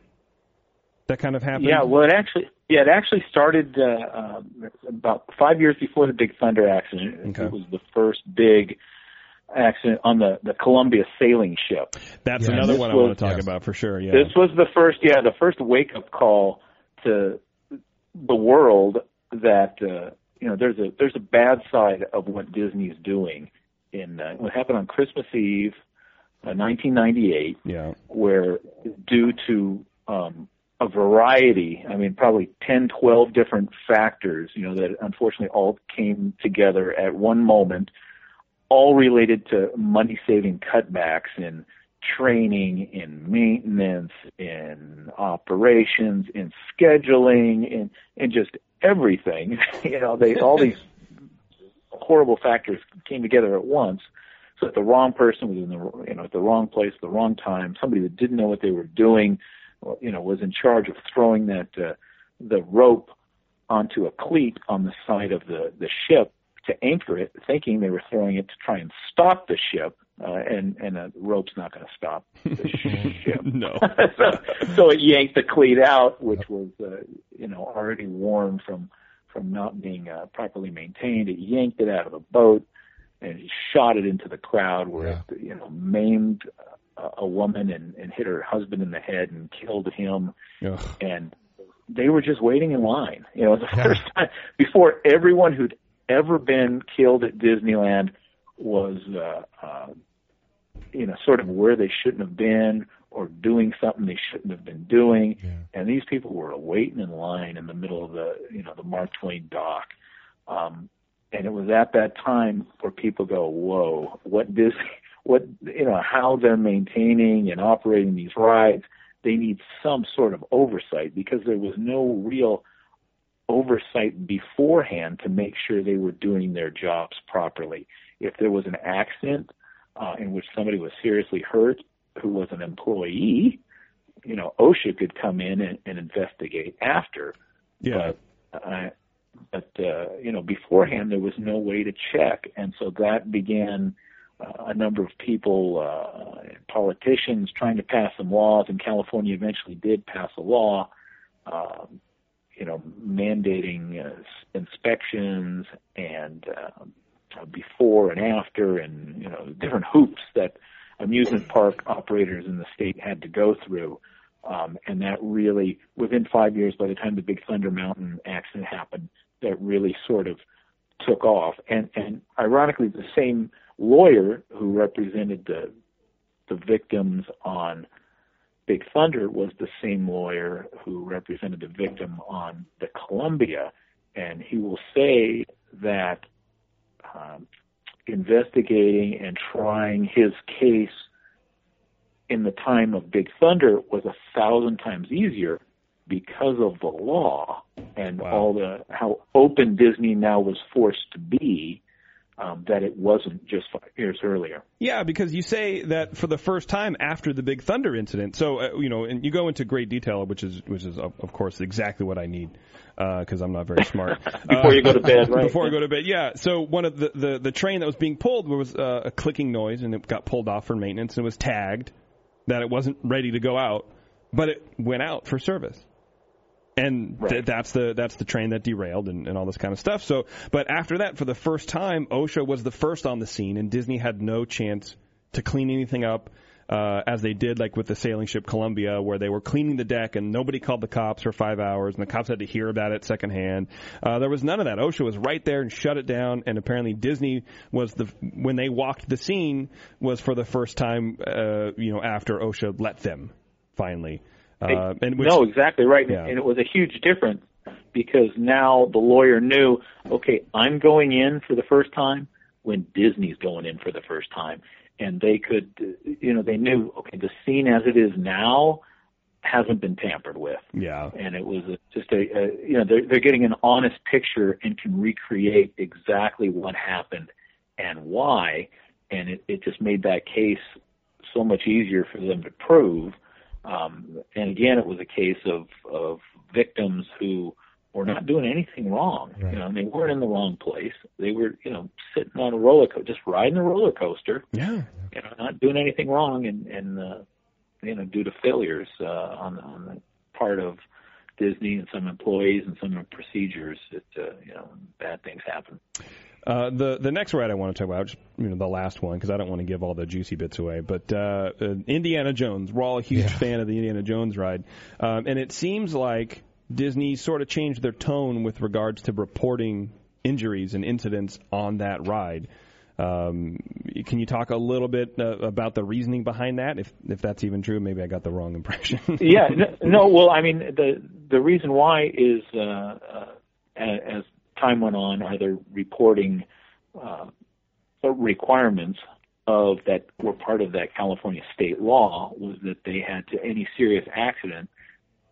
That kind of happened. Yeah, well, it actually, yeah, it actually started uh, um, about five years before the Big Thunder accident. Okay. It was the first big accident on the the Columbia sailing ship. that's Yeah. another This one I was- want to talk yes. about for sure. Yeah. This was the first, yeah, the first wake up call to the world that uh, you know there's a there's a bad side of what Disney's doing. In uh, what happened on Christmas Eve, uh, 1998. yeah. where due to um, a variety, I mean, probably 10, 12 different factors, you know, that unfortunately all came together at one moment, all related to money saving cutbacks in training, in maintenance, in operations, in scheduling, in, in just everything. you know, they, all these horrible factors came together at once so that the wrong person was in the you know at the wrong place at the wrong time somebody that didn't know what they were doing you know was in charge of throwing that uh, the rope onto a cleat on the side of the the ship to anchor it, thinking they were throwing it to try and stop the ship. Uh, and and a rope's not going to stop the ship. no. so, so it yanked the cleat out, which was uh, you know already worn from from not being uh, properly maintained. It yanked it out of the boat and shot it into the crowd where Yeah. it you know maimed a, a woman and, and hit her husband in the head and killed him Ugh. and they were just waiting in line. You know, the Yeah. first time before everyone who'd ever been killed at Disneyland was, uh, uh, you know, sort of where they shouldn't have been or doing something they shouldn't have been doing. Yeah. And these people were waiting in line in the middle of the, you know, the Mark Twain dock. Um, and it was at that time where people go, whoa, what this what, you know, how they're maintaining and operating these rides they need some sort of oversight because there was no real oversight beforehand to make sure they were doing their jobs properly. If there was an accident uh, in which somebody was seriously hurt who was an employee, you know, OSHA could come in and, and investigate after. Yeah. But, uh, but uh, you know, beforehand there was no way to check, and so that began uh, a number of people, uh, politicians, trying to pass some laws, and California eventually did pass a law, um, you know, mandating uh, inspections and uh, before and after, and you know, different hoops that amusement park operators in the state had to go through. Um, and that really, within five years, by the time the Big Thunder Mountain accident happened, that really sort of took off. And and ironically, the same lawyer who represented the the victims on Big Thunder was the same lawyer who represented the victim on the Columbia, and he will say that um, investigating and trying his case in the time of Big Thunder was a thousand times easier because of the law and Wow. all the how open Disney now was forced to be um, that it wasn't just five years earlier. Yeah, because you say that for the first time after the Big Thunder incident. So uh, you know, and you go into great detail, which is which is of, of course exactly what I need because I'm not very smart. Before you go to bed, right? Before I go to bed, yeah. So one of the the, the train that was being pulled was uh, a clicking noise, and it got pulled off for maintenance, and it was tagged that it wasn't ready to go out, but it went out for service and th- that's the that's the train that derailed and, and all this kind of stuff. So, but after that, for the first time, OSHA was the first on the scene, and Disney had no chance to clean anything up. Uh, as they did, like with the sailing ship Columbia, where they were cleaning the deck and nobody called the cops for five hours, and the cops had to hear about it secondhand. Uh, there was none of that. OSHA was right there and shut it down. And apparently, Disney was the when they walked the scene was for the first time, uh, you know, after OSHA let them finally. Uh, and which, no, exactly right. Yeah. And it was a huge difference because now the lawyer knew, okay, I'm going in for the first time when Disney's going in for the first time. And they could, you know, they knew, okay, the scene as it is now hasn't been tampered with. yeah, And it was just a, a, you know, they're, they're getting an honest picture and can recreate exactly what happened and why. And it, it just made that case so much easier for them to prove. Um, and again, it was a case of, of victims who were not doing anything wrong. Right. You know, they weren't in the wrong place. They were, you know, sitting on a roller coaster, just riding a roller coaster, yeah. you know, not doing anything wrong and, and, uh, you know, due to failures, uh, on, on the part of Disney and some employees and some procedures that, uh, you know, bad things happen. Uh, the the next ride I want to talk about, just, you know, the last one, because I don't want to give all the juicy bits away. But uh, uh, Indiana Jones, we're all a huge Yeah. fan of the Indiana Jones ride, um, and it seems like Disney sort of changed their tone with regards to reporting injuries and incidents on that ride. Um, can you talk a little bit uh, about the reasoning behind that? If if that's even true, maybe I got the wrong impression. yeah, no, no, well, I mean, the the reason why is uh, uh, as time went on, are the reporting uh, requirements of that were part of that California state law was that they had to any serious accident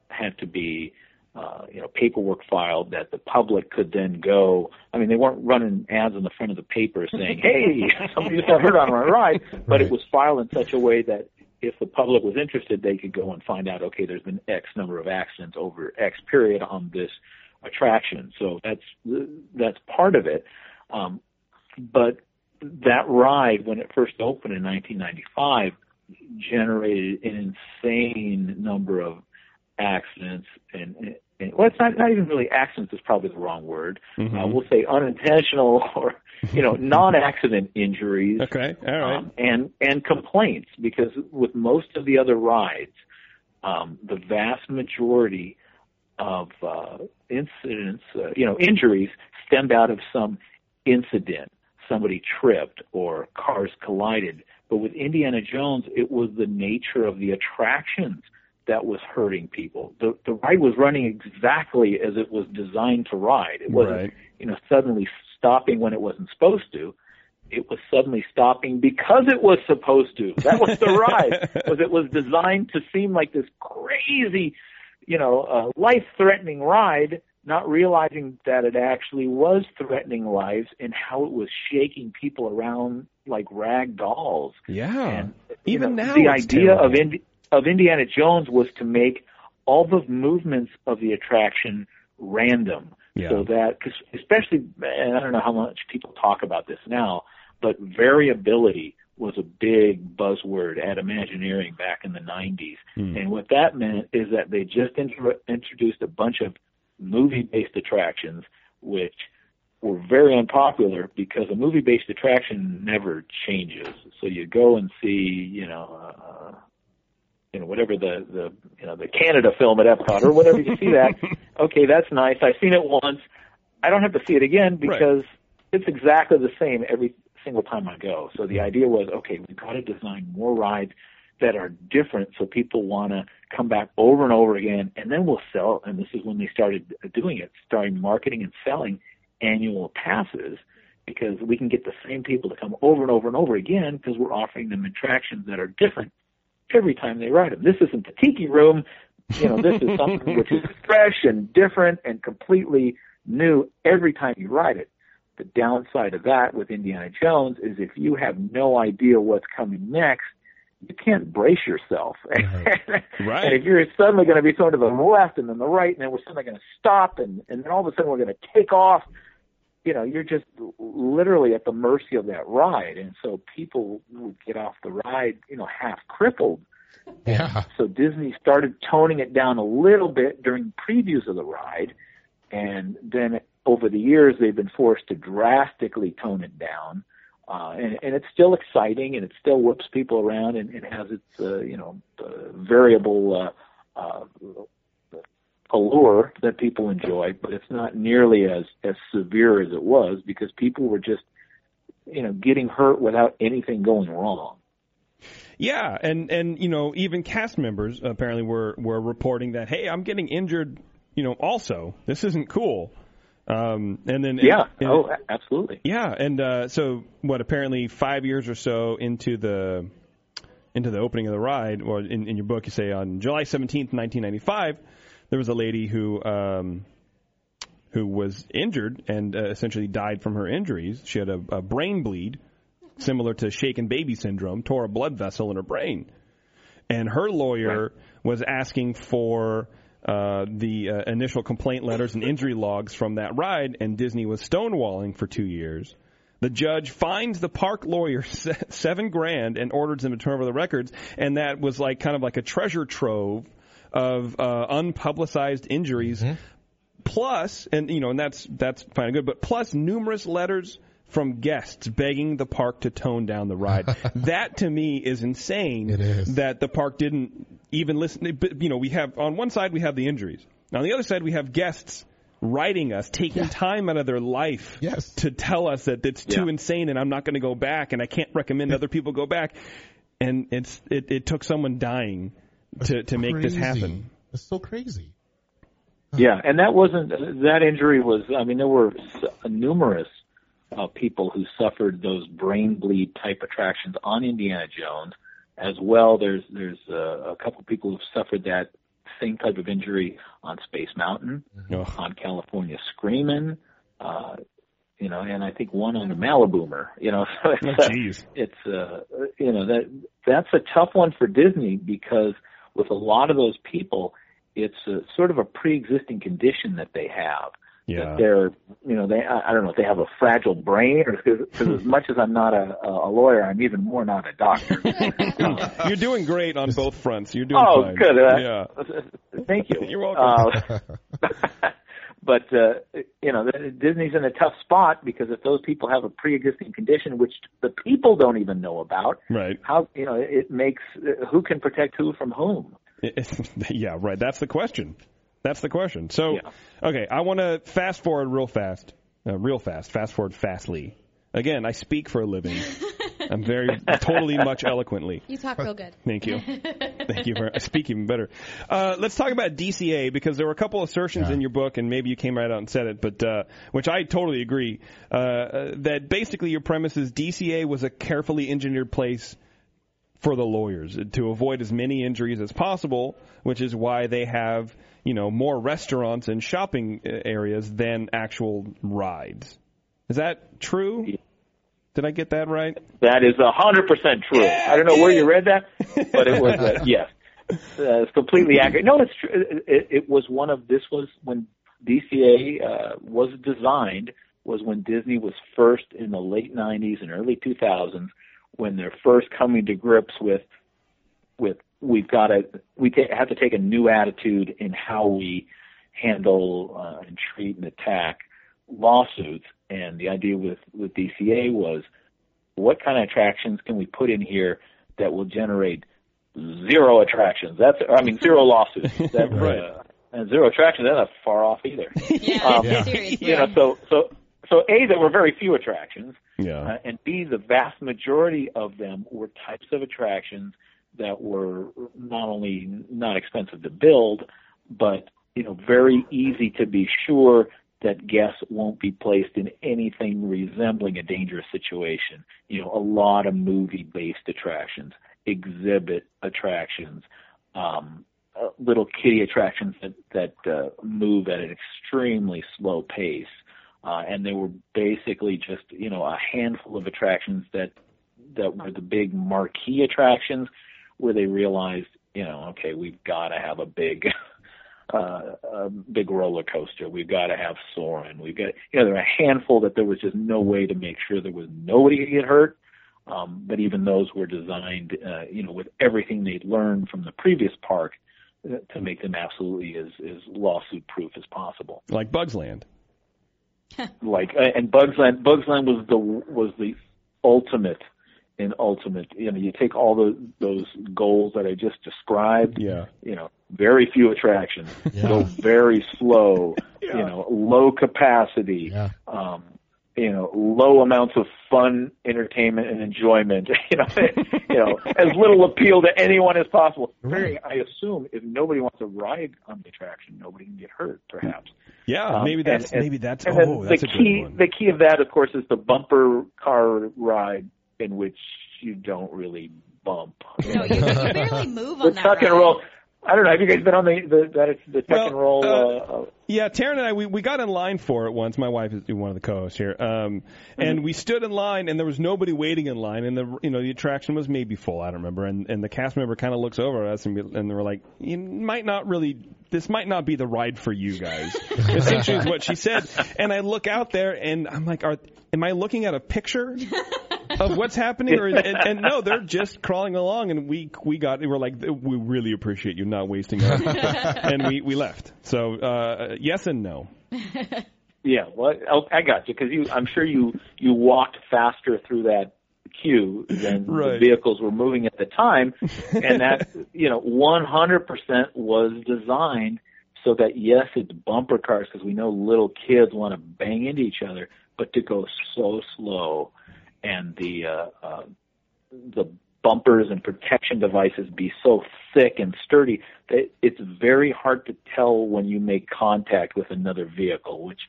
had to be uh, you know paperwork filed that the public could then go. I mean, they weren't running ads on the front of the paper saying, "Hey, somebody just got hurt on my ride," but Right. it was filed in such a way that if the public was interested, they could go and find out, okay, there's been X number of accidents over X period on this attraction. So that's that's part of it. Um, but that ride, when it first opened in 1995, generated an insane number of accidents and, well, it's not, not even really accidents is probably the wrong word. Mm-hmm. Uh, we'll say unintentional or you know non-accident injuries. Okay, all right. Um, and and complaints because with most of the other rides, um, the vast majority of uh, incidents, uh, you know, injuries stemmed out of some incident. Somebody tripped or cars collided. But with Indiana Jones, it was the nature of the attractions that was hurting people. The the ride was running exactly as it was designed to ride. It wasn't, Right. you know, suddenly stopping when it wasn't supposed to. It was suddenly stopping because it was supposed to. That was the ride. was it was designed to seem like this crazy, you know, uh, life-threatening ride, not realizing that it actually was threatening lives and how it was shaking people around like rag dolls. Yeah. And, Even know, now, the idea terrible. of Indi- of Indiana Jones was to make all the movements of the attraction random, Yeah. so that cause especially, and I don't know how much people talk about this now, but variability was a big buzzword at Imagineering back in the 90s. Hmm. And what that meant is that they just intro- introduced a bunch of movie-based attractions, which were very unpopular because a movie-based attraction never changes. So you go and see, you know, uh, you know, whatever the the you know the Canada film at Epcot or whatever you see that. Okay, that's nice. I've seen it once. I don't have to see it again because it's exactly the same every single time I go. So the idea was, okay, we've got to design more rides that are different so people want to come back over and over again and then we'll sell and this is when they started doing it starting marketing and selling annual passes because we can get the same people to come over and over and over again because we're offering them attractions that are different every time they ride them. This isn't the tiki room. You know, this is something which is fresh and different and completely new every time you write it. The downside of that with Indiana Jones is if you have no idea what's coming next, you can't brace yourself. Right. and if you're suddenly going to be thrown to the left and then the right, and then we're suddenly going to stop, and, and then all of a sudden we're going to take off, you know, you're just literally at the mercy of that ride. And so people would get off the ride, you know, half crippled. Yeah. So Disney started toning it down a little bit during previews of the ride, and then over the years they've been forced to drastically tone it down. Uh, and, and it's still exciting, and it still whips people around, and it has its uh, you know uh, variable uh, uh, allure that people enjoy, but it's not nearly as as severe as it was because people were just you know getting hurt without anything going wrong. Yeah, and and you know even cast members apparently were were reporting that hey I'm getting injured you know also this isn't cool. Um, and then Yeah. and- oh, absolutely. yeah, and uh, so what? Apparently, five years or so into the into the opening of the ride, or in, in your book, you say on July seventeenth, nineteen ninety five, there was a lady who um, who was injured and uh, essentially died from her injuries. She had a, a brain bleed, similar to shaken baby syndrome, tore a blood vessel in her brain, and her lawyer was asking for uh, the uh, initial complaint letters and injury logs from that ride, and Disney was stonewalling for two years. The judge fines the park lawyer se- seven grand and orders him to turn over the records, and that was like kind of like a treasure trove of uh, unpublicized injuries. Plus, and you know, and that's that's fine and good, but plus numerous letters from guests begging the park to tone down the ride. that to me is insane. It is. that the park didn't even listen. But, you know, we have on one side we have the injuries. On the other side we have guests writing us, taking time out of their life Yes. to tell us that it's too Yeah. insane and I'm not going to go back and I can't recommend other people go back. And it's it, it took someone dying to to make this happen. It's so crazy. Yeah, and that wasn't that injury was. I mean, there were numerous uh, people who suffered those brain bleed type attractions on Indiana Jones, as well. There's there's uh, a couple people who've suffered that same type of injury on Space Mountain, Ugh. on California Screaming, Uh, you know, and I think one on a Maliboomer, you know. So it's, Oh, uh, it's uh, you know that that's a tough one for Disney because with a lot of those people, it's a, sort of a pre-existing condition that they have. Yeah. That they're, you know, they I, I don't know if they have a fragile brain or because as much as I'm not a, a lawyer, I'm even more not a doctor. You're doing great on both fronts. You're doing oh, fine. good. Uh, Yeah. Thank you. You're welcome. Uh, but uh, you know, Disney's in a tough spot because if those people have a pre-existing condition, which the people don't even know about, Right. how you know it makes who can protect who from whom. yeah, right. That's the question. That's the question. So, okay, I want to fast forward real fast, uh, real fast, fast forward fastly. Again, I speak for a living. I'm very totally much eloquently. You talk real good. Thank you. Thank you. For, I speak even better. Uh, let's talk about DCA because there were a couple assertions in your book, and maybe you came right out and said it, but uh, which I totally agree. Uh, uh, that basically your premise is DCA was a carefully engineered place for the lawyers to avoid as many injuries as possible, which is why they have you know more restaurants and shopping uh, areas than actual rides. Is that true? Did I get that right? That is a hundred percent true. I don't know where you read that, but it was uh, yes, uh, it's completely accurate. No, it's true. It, it was one of this was when DCA uh, was designed was when Disney was first in the late '90s and early 2000s when they're first coming to grips with with we've got to we ta- have to take a new attitude in how we handle uh, and treat and attack lawsuits. And the idea with with DCA was what kind of attractions can we put in here that will generate zero attractions? That's I mean zero lawsuits. That, Right. uh, and zero attractions. That's not far off either. Yeah, Um, seriously. You know, so so so a there were very few attractions, Yeah. uh, and b the vast majority of them were types of attractions that were not only not expensive to build, but you know very easy to be sure that guests won't be placed in anything resembling a dangerous situation. You know, a lot of movie-based attractions, exhibit attractions, um, uh, little kiddie attractions that that uh, move at an extremely slow pace, uh, and they were basically just you know a handful of attractions that that were the big marquee attractions where they realized you know okay we've got to have a big uh, a big roller coaster. We've got to have Soarin'. We've got, you know, there are a handful that there was just no way to make sure there was nobody could get hurt. Um, but even those were designed, uh, you know, with everything they'd learned from the previous park uh, to make them absolutely as, as lawsuit proof as possible. Like Bugs Land. Like, uh, and Bugs Land, Bugs Land was the, was the ultimate in ultimate, you know, you take all the, those goals that I just described, Yeah. you know, very few attractions, go very slow, you know, low capacity, um, you know, low amounts of fun, entertainment, and enjoyment. You know, you know, as little appeal to anyone as possible. Very, I assume if nobody wants to ride on the attraction, nobody can get hurt, perhaps. Yeah, Um, maybe that's and- and- maybe that's and oh, the that's a key. good one. The key of that, of course, is the bumper car ride, in which you don't really bump. No, you, you barely move the on that tuck and roll. I don't know. Have you guys been on the the that it's the tuck and roll? Uh, uh, Yeah, Taryn and I, we, we got in line for it once. My wife is one of the co-hosts here, um, and we stood in line, and there was nobody waiting in line, and the you know the attraction was maybe full. I don't remember, and and the cast member kind of looks over at us, and, we, and they were like, "You might not really, this might not be the ride for you guys." Essentially, is what she said, and I look out there, and I'm like, "Are am I looking at a picture?" of what's happening, or, and, and no, they're just crawling along, and we we got we were like, we really appreciate you not wasting our, and we we left. So uh, yes and no. yeah, well, oh, I got you because you. I'm sure you you walked faster through that queue than Right. the vehicles were moving at the time, and that you know 100% was designed so that yes, it's bumper cars because we know little kids want to bang into each other, but to go so slow and the uh, uh, the bumpers and protection devices be so thick and sturdy that it's very hard to tell when you make contact with another vehicle, which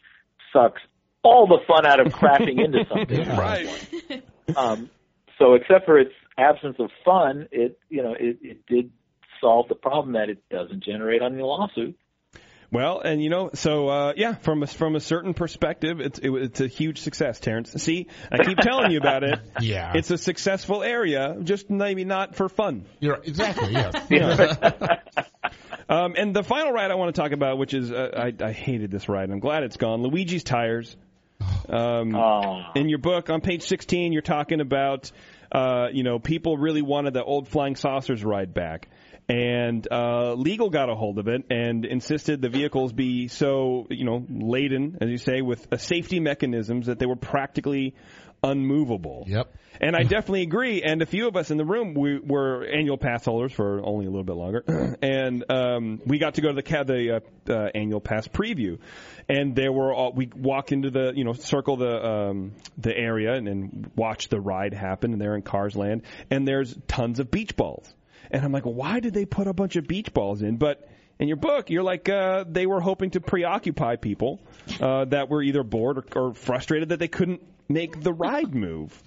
sucks all the fun out of crashing into something. Right. Um, so except for its absence of fun, it you know it, it did solve the problem that it doesn't generate any lawsuit. Well, and you know, so uh, yeah, from a, from a certain perspective, it's it, it's a huge success, Terrence. See, I keep telling you about it. Yeah. it's a successful area, just maybe not for fun. You're exactly yes. Yeah. um, and the final ride I want to talk about, which is uh, I, I hated this ride. I'm glad it's gone. Luigi's Tires. Um, In your book on page 16, you're talking about uh, you know people really wanted the old flying saucers ride back. And uh, legal got a hold of it and insisted the vehicles be so, you know, laden, as you say, with uh, safety mechanisms that they were practically unmovable. Yep. And I definitely agree. And a few of us in the room, we were annual pass holders for only a little bit longer, and um, we got to go to the ca- the uh, uh, annual pass preview. And there were all, we walk into the you know circle the um, the area and, and watch the ride happen. And they're in Cars Land, and there's tons of beach balls. And I'm like, why did they put a bunch of beach balls in? But in your book, you're like uh, they were hoping to preoccupy people uh, that were either bored or, or frustrated that they couldn't make the ride move.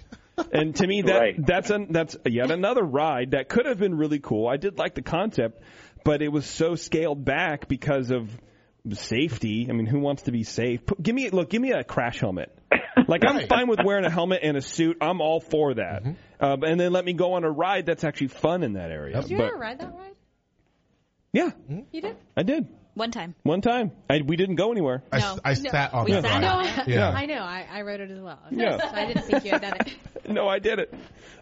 And to me, that Right. that's an, that's yet another ride that could have been really cool. I did like the concept, but it was so scaled back because of safety. I mean, who wants to be safe? Give me look, give me a crash helmet. Like I'm fine with wearing a helmet and a suit. I'm all for that. Um, and then let me go on a ride that's actually fun in that area. Did you But ever ride that ride? yeah, You did? I did One time. one time. I, we didn't go anywhere. I, No. I No. sat on We that sat ride. on No, it. Yeah. I know. I, I wrote it as well. Yeah. So I didn't think you had done it. No, I did it.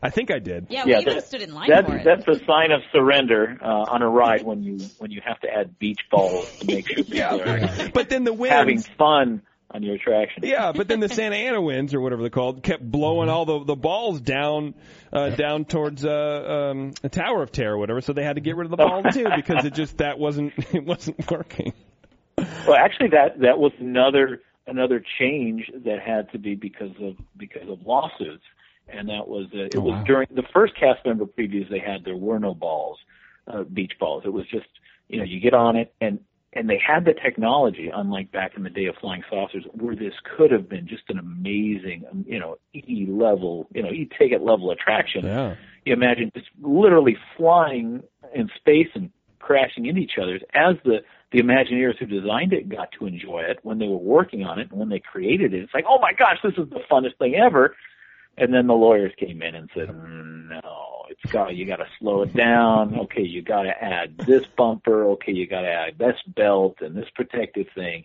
I think I did. Yeah, Yeah, we even that- stood in line That's for it. that's a sign of surrender uh, on a ride when you when you have to add beach balls to make sure people are But then the winds. having fun on your attraction. Yeah, but then the Santa Ana winds or whatever they're called kept blowing Mm-hmm. all the the balls down uh, down towards uh, um, the Tower of Terror or whatever. So they had to get rid of the balls too because it just that wasn't it wasn't working. Well, actually, that that was another another change that had to be because of because of lawsuits, and that was uh, it Oh, was wow. during the first cast member previews they had. There were no balls, uh, beach balls. It was just you know you get on it and and they had the technology, unlike back in the day of flying saucers, where this could have been just an amazing um, you know E level you know E ticket level attraction. Yeah. You imagine just literally flying in space and crashing into each other as the the Imagineers who designed it got to enjoy it when they were working on it and when they created it. It's like, oh my gosh, this is the funnest thing ever. And then the lawyers came in and said, "Mm, no, it's got you got to slow it down. Okay, you got to add this bumper. Okay, you got to add this belt and this protective thing,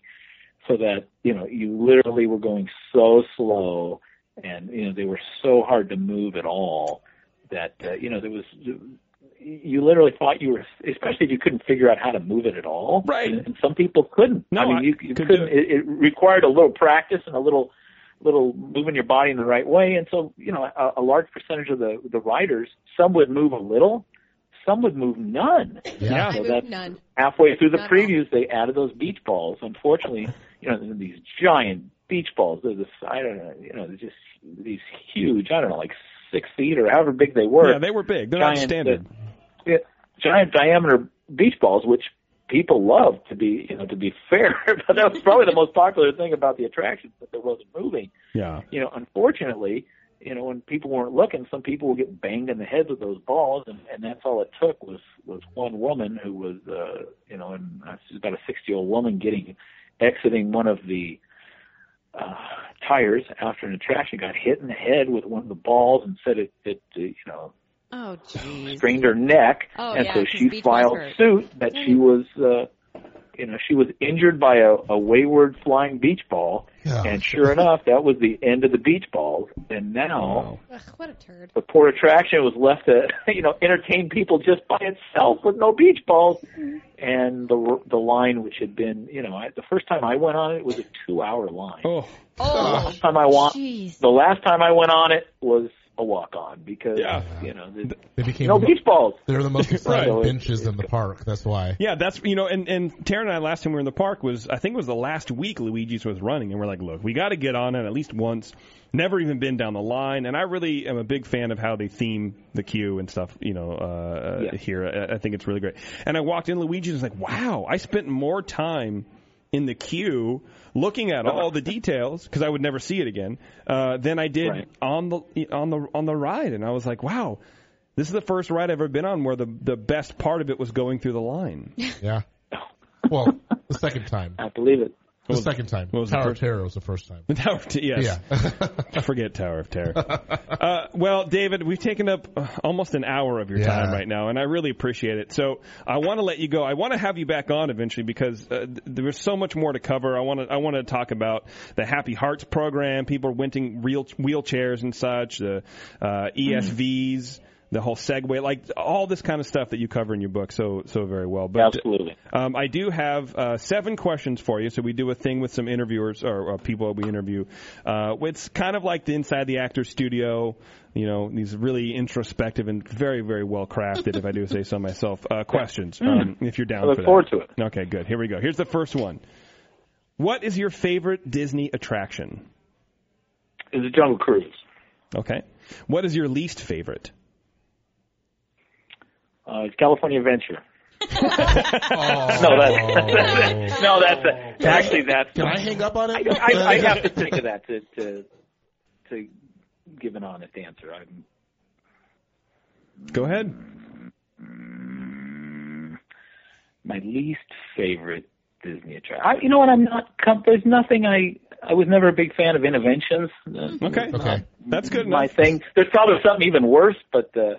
so that you know you literally were going so slow, and you know they were so hard to move at all that uh, you know there was you literally thought you were, especially if you couldn't figure out how to move it at all. Right. And, and some people couldn't. No, I mean, you, you could couldn't. It, it required a little practice and a little, little moving your body in the right way. And so, you know, a, a large percentage of the the riders, some would move a little, some would move none. Yeah. I So that's none. halfway through the Not at all. previews, they added those beach balls. Unfortunately, you know, these giant beach balls. They're this, I don't know, you know, they're just these huge. I don't know, like six feet or however big they were Yeah, they were big. They're not standard. uh, yeah, giant diameter beach balls, which people love to be, you know, to be fair. but that was probably the most popular thing about the attraction that there wasn't moving. Yeah. You know, unfortunately, you know, when people weren't looking, some people would get banged in the heads with those balls, and and that's all it took was was one woman who was, uh, you know, and uh, she's about a sixty year old woman getting exiting one of the uh, tires after an attraction got hit in the head with one of the balls and said it, it uh, you know, Oh, jeez. strained her neck, Oh, and yeah, so 'cause she filed hurt. suit that she was, uh, you know, she was injured by a, a wayward flying beach ball, Yeah. and sure enough, that was the end of the beach balls. And now Ugh, what a turd. the poor attraction was left to, you know, entertain people just by itself with no beach balls. And the the line, which had been, you know, I, the first time I went on it, was a two hour line. Oh. The Oh, last time I wa- jeez. the last time I went on it was a walk on because Yeah. you know the, They became no the, beach balls. they were the most exciting Right. benches in the park. That's why. Yeah, that's you know, and and Tara and I last time we were in the park was I think it was the last week Luigi's was running, and we're like, look, we got to get on it at least once. Never even been down the line, and I really am a big fan of how they theme the queue and stuff. You know, uh, Yeah. here I, I think it's really great. And I walked in, Luigi's was like, wow, I spent more time in the queue looking at all the details because I would never see it again uh, than I did Right. on the on the on the ride, and I was like, wow. This is the first ride I've ever been on where the the best part of it was going through the line. Yeah. Well, The second time. I believe it. The second time. what was the Tower of Terror was the first time. The Tower of Terror, yes. Yeah. Forget Tower of Terror. uh, well, David, we've taken up uh, almost an hour of your Yeah. time right now, and I really appreciate it. So I want to let you go. I want to have you back on eventually because uh, th- there's so much more to cover. I want to I want to talk about the Happy Hearts program, people renting real wheelchairs and such, the uh, ECVs. The whole Segway, like all this kind of stuff that you cover in your book, so so very well. But Absolutely. um, I do have uh, seven questions for you. So we do a thing with some interviewers or, or people that we interview. Uh, it's kind of like the inside the actor studio. You know, these really introspective and very, very well crafted, if I do say so myself. Uh, questions, um, if you're down I look for that. forward to it. Okay, good. Here we go. Here's the first one. What is your favorite Disney attraction? Is a Jungle Cruise. Okay. What is your least favorite? Uh, it's California Adventure. Oh. No, that's no, that's a, actually that's. Can I hang up on it? I, I, I have to think of that to to to give an honest answer. I'm Go ahead. my least favorite Disney attraction. I, you know what? I'm not. com- There's nothing I. I was never a big fan of Innoventions. Uh, Okay. Okay. That's good my enough. thing. There's probably something even worse, but uh,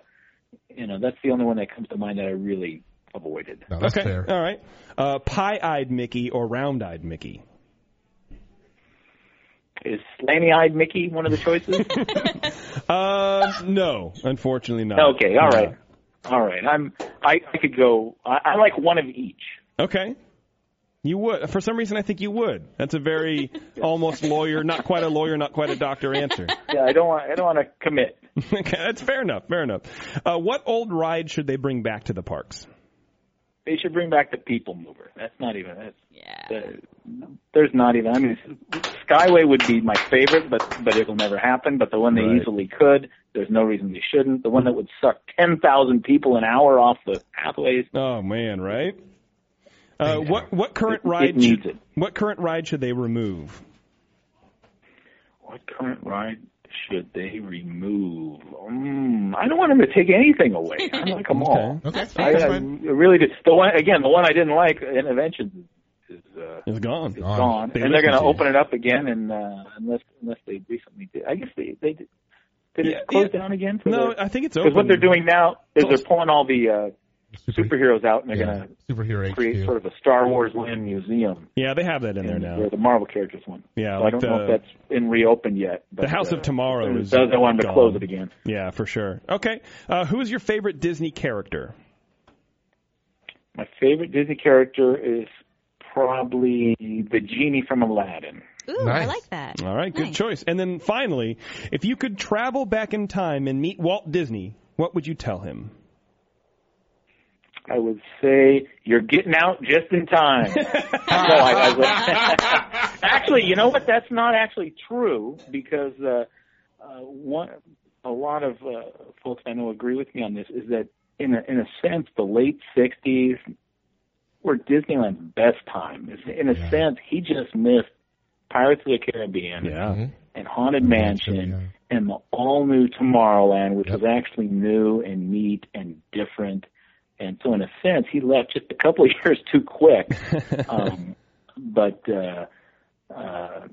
you know that's the only one that comes to mind that I really avoided. No, that's okay. fair. All right. Uh, pie-eyed Mickey or round-eyed Mickey? Is slanty-eyed Mickey one of the choices? Uh, no, unfortunately not. okay, all right, all right. I'm. I, I could go. I, I like one of each. Okay. You would. For some reason, I think you would. That's a very almost lawyer, not quite a lawyer, not quite a doctor answer. Yeah, I don't want. I don't want to commit. okay, that's fair enough. Fair enough. Uh, what old ride should they bring back to the parks? They should bring back the People Mover. That's not even. That's, Yeah. uh, there's not even. I mean, Skyway would be my favorite, but but it'll never happen. But the one they Right. easily could. There's no reason they shouldn't. The one that would suck ten thousand people an hour off the pathways. Oh man, right? Uh, what what current It- it ride needs should it. what current ride should they remove? What current ride should they remove? Mm, I don't want them to take anything away. I like them all. Okay. I, That's I fine. really did. The one again, the one I didn't like, Innoventions, is, is uh, It's gone. is Gone. gone, They and they're going to to open it up again, and uh, unless unless they recently did, I guess they they did. Did Yeah, it close yeah. down again? For No, the- I think it's open. because what they're doing now is they're pulling all the uh, Super- superheroes out, and they're yeah. going Superhero to create HQ. sort of a Star Wars land museum. Yeah, they have that in there now. Where the Marvel characters went. Yeah, so like I don't the- know if that's been reopened yet. But, The House uh, of Tomorrow is. They want them to close it again. Yeah, for sure. Okay. Uh, who is your favorite Disney character? My favorite Disney character is probably the genie from Aladdin. Ooh, I like that. All right, good Nice. choice. And then finally, if you could travel back in time and meet Walt Disney, what would you tell him? I would say you're getting out just in time. no, I, I would- actually, you know what? That's not actually true because uh, uh, one, a lot of uh, folks I know agree with me on this. Is that in a, in a sense the late '60s were Disneyland's best time. In a Yeah. sense, he just missed Pirates of the Caribbean Yeah. Mhm. and Haunted Mansion yeah. and the all new Tomorrowland, which Yep. was actually new and neat and different. And so, in a sense, he left just a couple of years too quick. um, but uh, uh,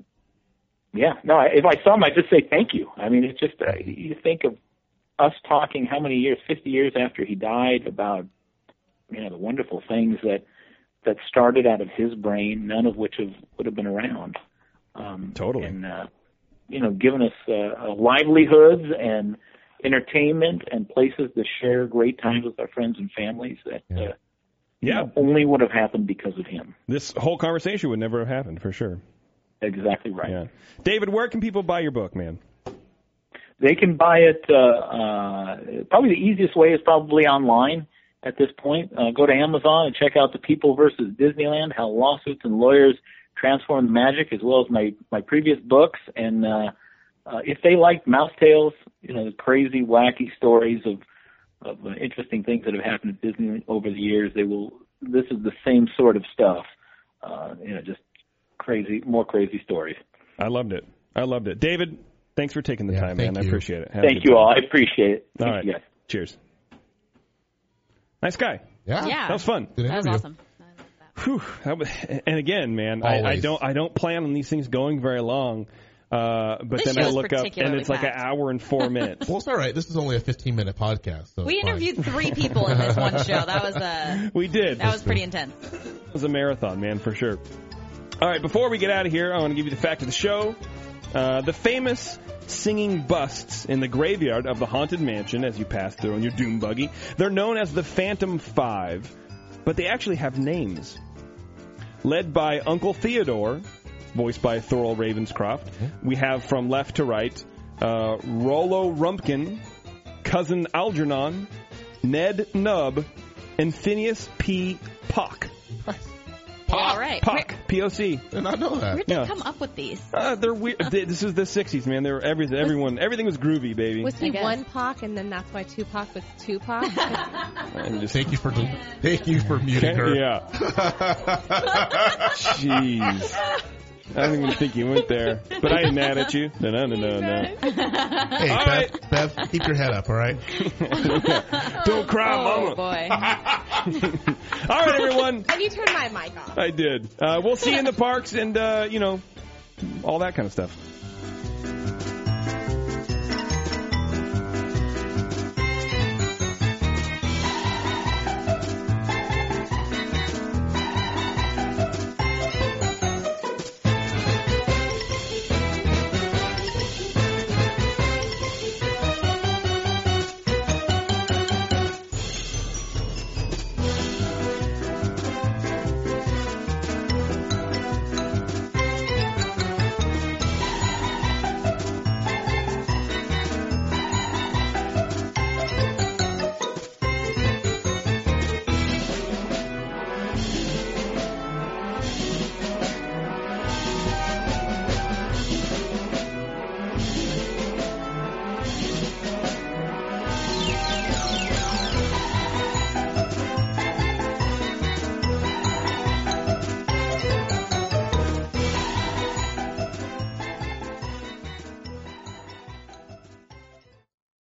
yeah, no. I- If I saw him, I'd just say thank you. I mean, it's just uh, you think of us talking how many years, fifty years after he died, about you know the wonderful things that that started out of his brain, none of which have would have been around. Um, Totally. And uh, you know, given us uh, uh, livelihoods and entertainment and places to share great times with our friends and families that Yeah. uh, you Yeah. know, only would have happened because of him. This whole conversation would never have happened, for sure. Exactly right. Yeah. David, where can people buy your book, man? They can buy it. Uh, uh, probably the easiest way is probably online at this point. Uh, go to Amazon and check out The People versus Disneyland: How Lawsuits and Lawyers Transformed Magic, as well as my my previous books. And uh, uh, if they like mouse tales, you know, the crazy, wacky stories of of uh, interesting things that have happened at Disney over the years, they will. This is the same sort of stuff. Uh, you know, just crazy, more crazy stories. I loved it. I loved it. David, thanks for taking the Yeah, time, thank man. I appreciate it. Have Thank you time. all. I appreciate it. All Thank right. you guys. Cheers. Nice guy. Yeah. Yeah. That was fun. Good That was awesome. Whew, that was, and again, man, I, I don't I don't plan on these things going very long. Uh, but This then I look up and particularly it's like an hour and four minutes. Well, it's all right. This is only a 15 minute podcast. So We it's fine. interviewed three people in this one show. That was a. we did. that was pretty intense. It was a marathon, man, for sure. All right, before we get out of here, I want to give you the fact of the show. Uh, the famous singing busts in the graveyard of the Haunted Mansion as you pass through on your doom buggy. They're known as the Phantom Five, but they actually have names. Led by Uncle Theodore, voiced by Thurl Ravenscroft, we have from left to right uh, Rollo Rumpkin, Cousin Algernon, Ned Nub, and Phineas P. Pock. All right. Pock. P-O-C. Did not know that. Where'd they Yeah. come up with these? Uh, they're weird. They- This is the '60s, man. They were everything. Everyone, everything was groovy, baby. Was he guess. one Pac, and then that's why Tupac was Tupac? And just- Thank you for thank you for muting her. yeah. Jeez. I don't even think you went there, but I ain't mad at you. No, no, no, no, no. Hey, All Beth, Beth, keep your head up, all right? Don't cry, Oh mama. boy. All right, everyone. and you turned my mic off. I did. Uh, we'll see you in the parks and uh, you know all that kind of stuff.